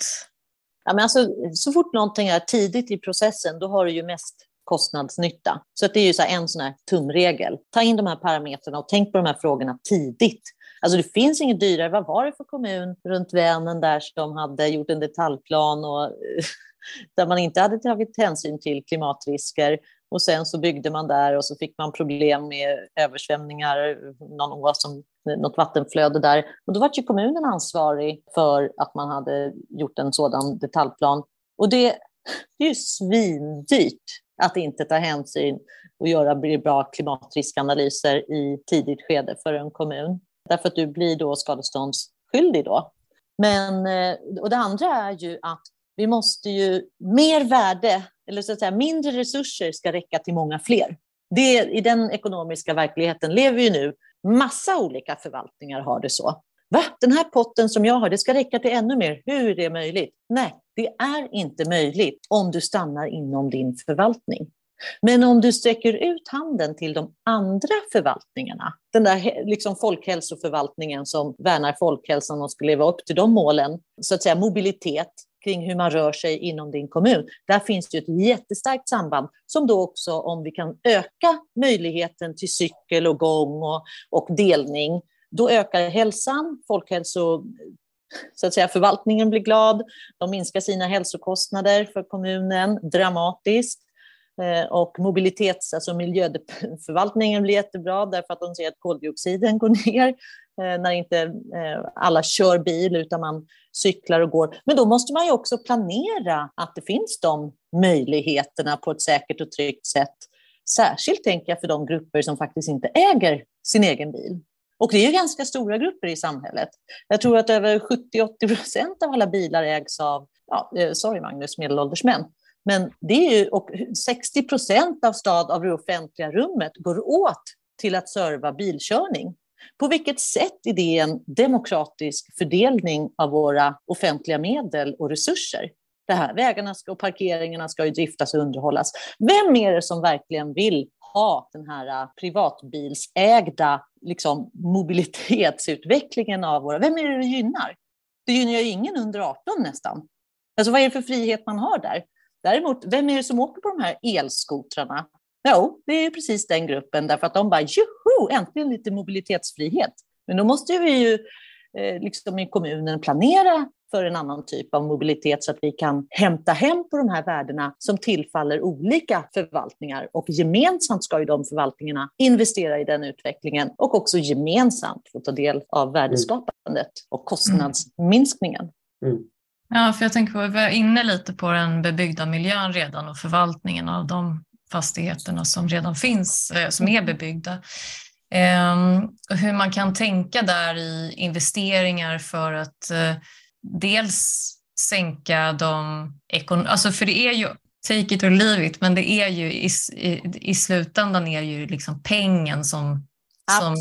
Ja, men alltså, så fort någonting är tidigt i processen, då har du ju mest kostnadsnytta. Så det är ju så en sån här tumregel. Ta in de här parametrarna och tänk på de här frågorna tidigt. Alltså det finns inget dyrare. Vad var det för kommun runt Vänern där som hade gjort en detaljplan och <laughs> där man inte hade tagit hänsyn till klimatrisker Och sen så byggde man där och så fick man problem med översvämningar, någon ås som, något vattenflöde där. Och då var ju kommunen ansvarig för att man hade gjort en sådan detaljplan. Och det, <laughs> det är ju svindyrt att inte ta hänsyn och göra bra klimatriskanalyser i tidigt skede för en kommun. Därför att du blir då skadeståndsskyldig då. Men, eh, och det andra är ju att vi måste ju mer värde, eller så att säga mindre resurser ska räcka till många fler. Det, I den ekonomiska verkligheten lever vi nu. Massa olika förvaltningar har det så. Va? Den här potten som jag har, det ska räcka till ännu mer. Hur är det möjligt? Nej, det är inte möjligt om du stannar inom din förvaltning. Men om du sträcker ut handen till de andra förvaltningarna, den där liksom folkhälsoförvaltningen som värnar folkhälsan och ska leva upp till de målen, så att säga mobilitet kring hur man rör sig inom din kommun. Där finns det ett jättestarkt samband som då också, om vi kan öka möjligheten till cykel och gång och, och delning, då ökar hälsan, folkhälso så att säga, förvaltningen blir glad, de minskar sina hälsokostnader för kommunen dramatiskt. Eh, och mobilitets, alltså miljöförvaltningen blir jättebra därför att de ser att koldioxiden går <laughs> ner eh, när inte eh, alla kör bil utan man cyklar och går. Men då måste man ju också planera att det finns de möjligheterna på ett säkert och tryggt sätt. Särskilt tänker jag för de grupper som faktiskt inte äger sin egen bil. Och det är ju ganska stora grupper i samhället. Jag tror att över 70-80 procent av alla bilar ägs av, ja, eh, sorry Magnus, medelålders män. Men det är ju, och 60 procent av stad av det offentliga rummet går åt till att serva bilkörning. På vilket sätt är det en demokratisk fördelning av våra offentliga medel och resurser? Det här, vägarna och parkeringarna ska ju driftas och underhållas. Vem är det som verkligen vill ha den här äh, privatbilsägda liksom, mobilitetsutvecklingen av våra... Vem är det det gynnar? Det gynnar ju ingen under 18 nästan. Alltså vad är det för frihet man har där? Däremot, vem är det som åker på de här elskotrarna? Jo, det är precis den gruppen, därför att de bara joho, äntligen lite mobilitetsfrihet. Men då måste vi ju eh, liksom i kommunen planera för en annan typ av mobilitet så att vi kan hämta hem på de här värdena som tillfaller olika förvaltningar. Och gemensamt ska ju de förvaltningarna investera i den utvecklingen och också gemensamt få ta del av värdeskapandet och kostnadsminskningen. Mm. Ja, för jag tänker på, vi var inne lite på den bebyggda miljön redan och förvaltningen av de fastigheterna som redan finns, eh, som är bebyggda. Ehm, och hur man kan tänka där i investeringar för att eh, dels sänka de ekonomiska, alltså för det är ju take it or leave it, men det är ju i, i, i slutändan är ju liksom pengen som, som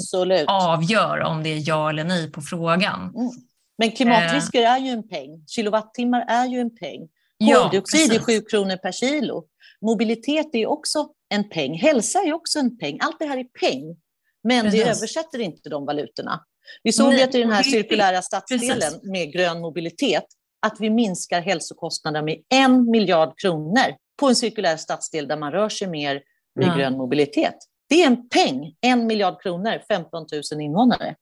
avgör om det är ja eller nej på frågan. Mm. Men klimatrisker är ju en peng, kilowattimmar är ju en peng. Koldioxid ja, är sju kronor per kilo. Mobilitet är också en peng. Hälsa är också en peng. Allt det här är peng. Men precis. det översätter inte de valutorna. Vi såg Nej, att i den här cirkulära stadsdelen precis. med grön mobilitet, att vi minskar hälsokostnaderna med en miljard kronor på en cirkulär stadsdel där man rör sig mer med ja. grön mobilitet. Det är en peng, en miljard kronor, 15 000 invånare.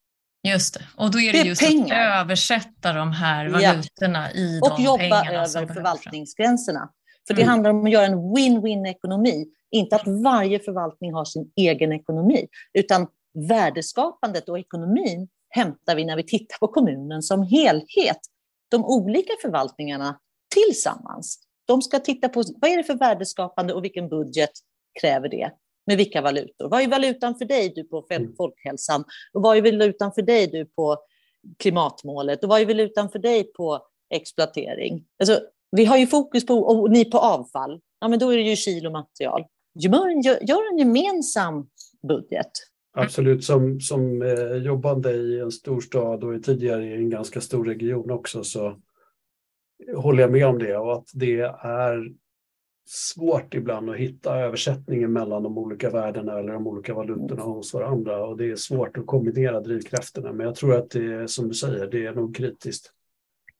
Just det, och då är det, det är just pengar. att översätta de här valutorna ja. i och de jobba över förvaltningsgränserna. För det mm. handlar om att göra en win-win ekonomi, inte att varje förvaltning har sin egen ekonomi, utan värdeskapandet och ekonomin hämtar vi när vi tittar på kommunen som helhet. De olika förvaltningarna tillsammans, de ska titta på vad är det för värdeskapande och vilken budget kräver det med vilka valutor. Vad är valutan för dig du på mm. folkhälsan? Och vad är valutan för dig du på klimatmålet? Och vad är valutan för dig på exploatering? Alltså, vi har ju fokus på, och ni på avfall, ja men då är det ju kilomaterial. Gör, gör en gemensam budget. Absolut, som, som eh, jobbande i en stor stad och tidigare i en ganska stor region också så håller jag med om det och att det är svårt ibland att hitta översättningen mellan de olika värdena eller de olika valutorna hos varandra och det är svårt att kombinera drivkrafterna. Men jag tror att det är som du säger, det är nog kritiskt.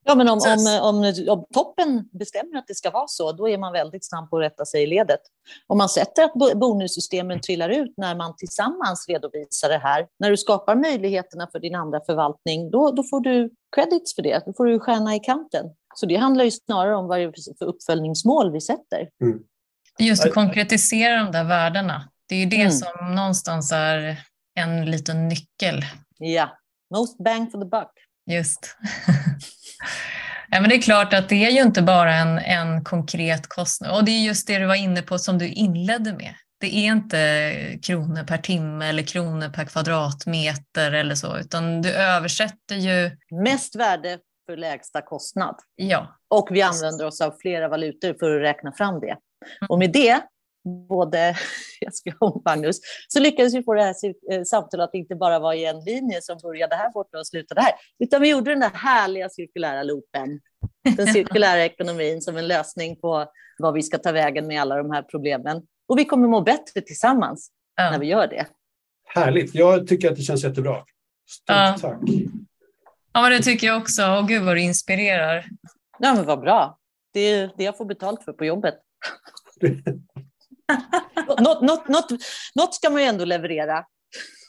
Ja, men om, om, om, om, toppen bestämmer att det ska vara så, då är man väldigt snabb på att rätta sig i ledet. Om man sätter att bonussystemen trillar ut när man tillsammans redovisar det här, när du skapar möjligheterna för din andra förvaltning, då, då får du credits för det. Då får du stjärna i kanten. Så det handlar ju snarare om vad det är för uppföljningsmål vi sätter. Mm. Just att konkretisera de där värdena. Det är ju det mm. som någonstans är en liten nyckel. Ja, most bang for the buck. Just. <laughs> ja, men det är klart att det är ju inte bara en, en konkret kostnad. Och det är just det du var inne på som du inledde med. Det är inte kronor per timme eller kronor per kvadratmeter eller så, utan du översätter ju... Mest värde för lägsta kostnad. Ja. Och vi använder oss av flera valutor för att räkna fram det. Och med det, både <laughs> Jessica och Magnus, så lyckades vi få det här eh, samtalet att inte bara vara i en linje som började här borta och slutade här, utan vi gjorde den där härliga cirkulära loopen, den <laughs> cirkulära ekonomin som en lösning på vad vi ska ta vägen med alla de här problemen. Och vi kommer må bättre tillsammans ja. när vi gör det. Härligt. Jag tycker att det känns jättebra. Stort ja. tack. Ja, det tycker jag också. Och gud vad du inspirerar. Ja, men vad bra. Det är det jag får betalt för på jobbet. <laughs> <laughs> något, något, något, något ska man ju ändå leverera.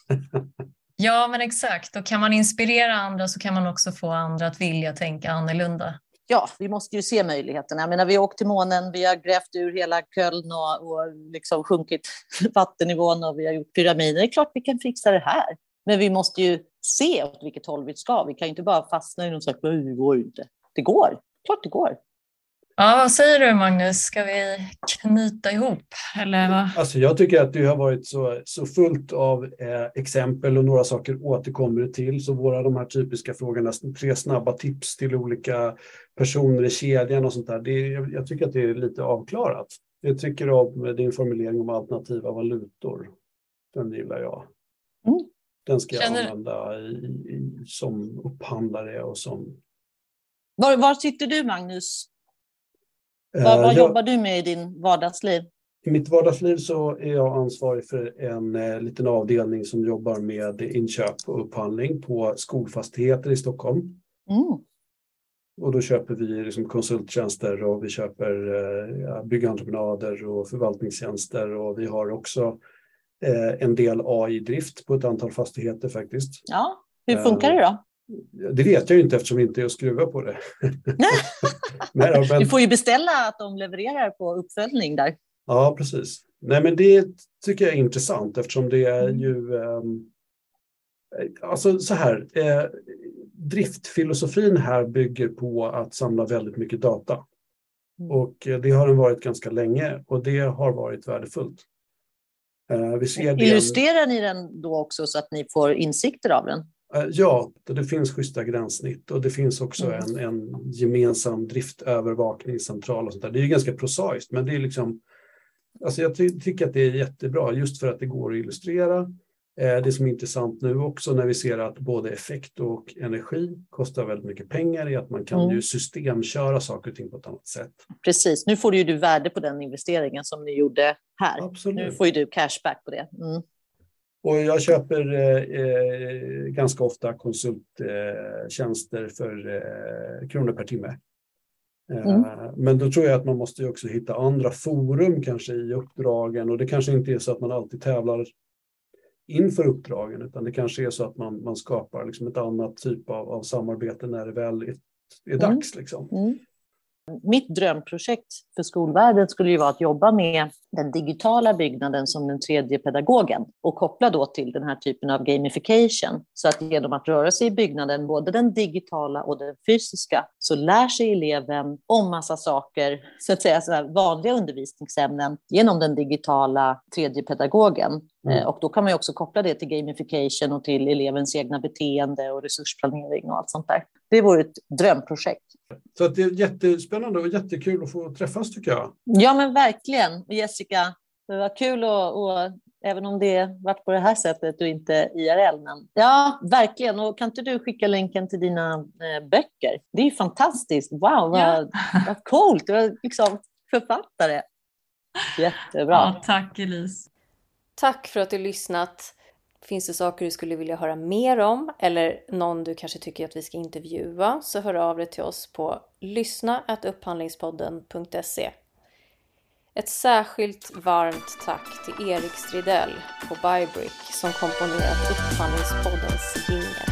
<laughs> Ja, men exakt. Och kan man inspirera andra så kan man också få andra att vilja tänka annorlunda. Ja, vi måste ju se möjligheterna. Jag menar, vi har åkt till månen, vi har grävt ur hela Köln och, och liksom sjunkit <laughs> vattennivån och vi har gjort pyramider. Det är klart vi kan fixa det här. Men vi måste ju se åt vilket håll vi ska. Vi kan inte bara fastna i någon slags, det går inte. Det går, klart det går. Ja, vad säger du Magnus? Ska vi knyta ihop? Eller vad? Alltså, jag tycker att du har varit så, så fullt av eh, exempel och några saker återkommer till. Så våra de här typiska frågorna, tre snabba tips till olika personer i kedjan och sånt där. Det, jag, jag tycker att det är lite avklarat. Jag tycker om din formulering om alternativa valutor. Den gillar jag. Mm. Den ska jag Känner... använda i, i, som upphandlare och som... Var, var sitter du Magnus? Vad, vad jag, jobbar du med i din vardagsliv? I mitt vardagsliv så är jag ansvarig för en eh, liten avdelning som jobbar med inköp och upphandling på skolfastigheter i Stockholm. Mm. Och då köper vi liksom konsulttjänster och vi köper eh, byggentreprenader och förvaltningstjänster och vi har också eh, en del AI-drift på ett antal fastigheter faktiskt. Ja, hur funkar det då? Det vet jag inte eftersom vi inte är och skruvar på det. <laughs> Nej, men... Du får ju beställa att de levererar på uppföljning där. Ja, precis. Nej, men det tycker jag är intressant eftersom det är mm. ju... Eh, alltså så här, eh, driftfilosofin här bygger på att samla väldigt mycket data. Mm. Och det har den varit ganska länge och det har varit värdefullt. Eh, vi ser Illustrerar ni den då också så att ni får insikter av den? Eh, ja, det finns schyssta gränssnitt och det finns också mm. en, en gemensam driftövervakningscentral. Och sånt där. Det är ju ganska prosaiskt, men det är liksom... Alltså jag ty tycker att det är jättebra just för att det går att illustrera. Eh, det som är intressant nu också när vi ser att både effekt och energi kostar väldigt mycket pengar är att man kan mm. ju systemköra saker och ting på ett annat sätt. Precis, nu får ju du värde på den investeringen som ni gjorde här. Absolut. Nu får ju du cashback på det. Mm. Och jag köper eh, eh, ganska ofta konsulttjänster för eh, kronor per timme. Eh, mm. Men då tror jag att man måste också hitta andra forum kanske i uppdragen och det kanske inte är så att man alltid tävlar inför uppdragen utan det kanske är så att man, man skapar liksom ett annat typ av, av samarbete när det väl är, är dags. Mm. Liksom. Mm mitt drömprojekt för skolvärlden skulle ju vara att jobba med den digitala byggnaden som den tredje pedagogen och koppla då till den här typen av gamification. Så att genom att röra sig i byggnaden, både den digitala och den fysiska, så lär sig eleven om massa saker, så att säga så vanliga undervisningsämnen, genom den digitala tredje pedagogen. Mm. Eh, och då kan man ju också koppla det till gamification och till elevens egna beteende och resursplanering och allt sånt där. Det vore ett drömprojekt. Så det är jättespännande och jättekul att få träffas tycker jag. Ja, men verkligen. Jessica, det var kul och, och även om det varit på det här sättet och inte IRL. Men ja, verkligen. Och kan inte du skicka länken till dina eh, böcker? Det är ju fantastiskt. Wow, vad, ja. <laughs> vad coolt. Du är liksom författare. Jättebra. Ja, tack Elise. Tack för att du lyssnat. Finns det saker du skulle vilja höra mer om eller någon du kanske tycker att vi ska intervjua så hör av dig till oss på lyssna.upphandlingspodden.se. Ett särskilt varmt tack till Erik Stridell på Bybrick som komponerat Upphandlingspoddens jingel.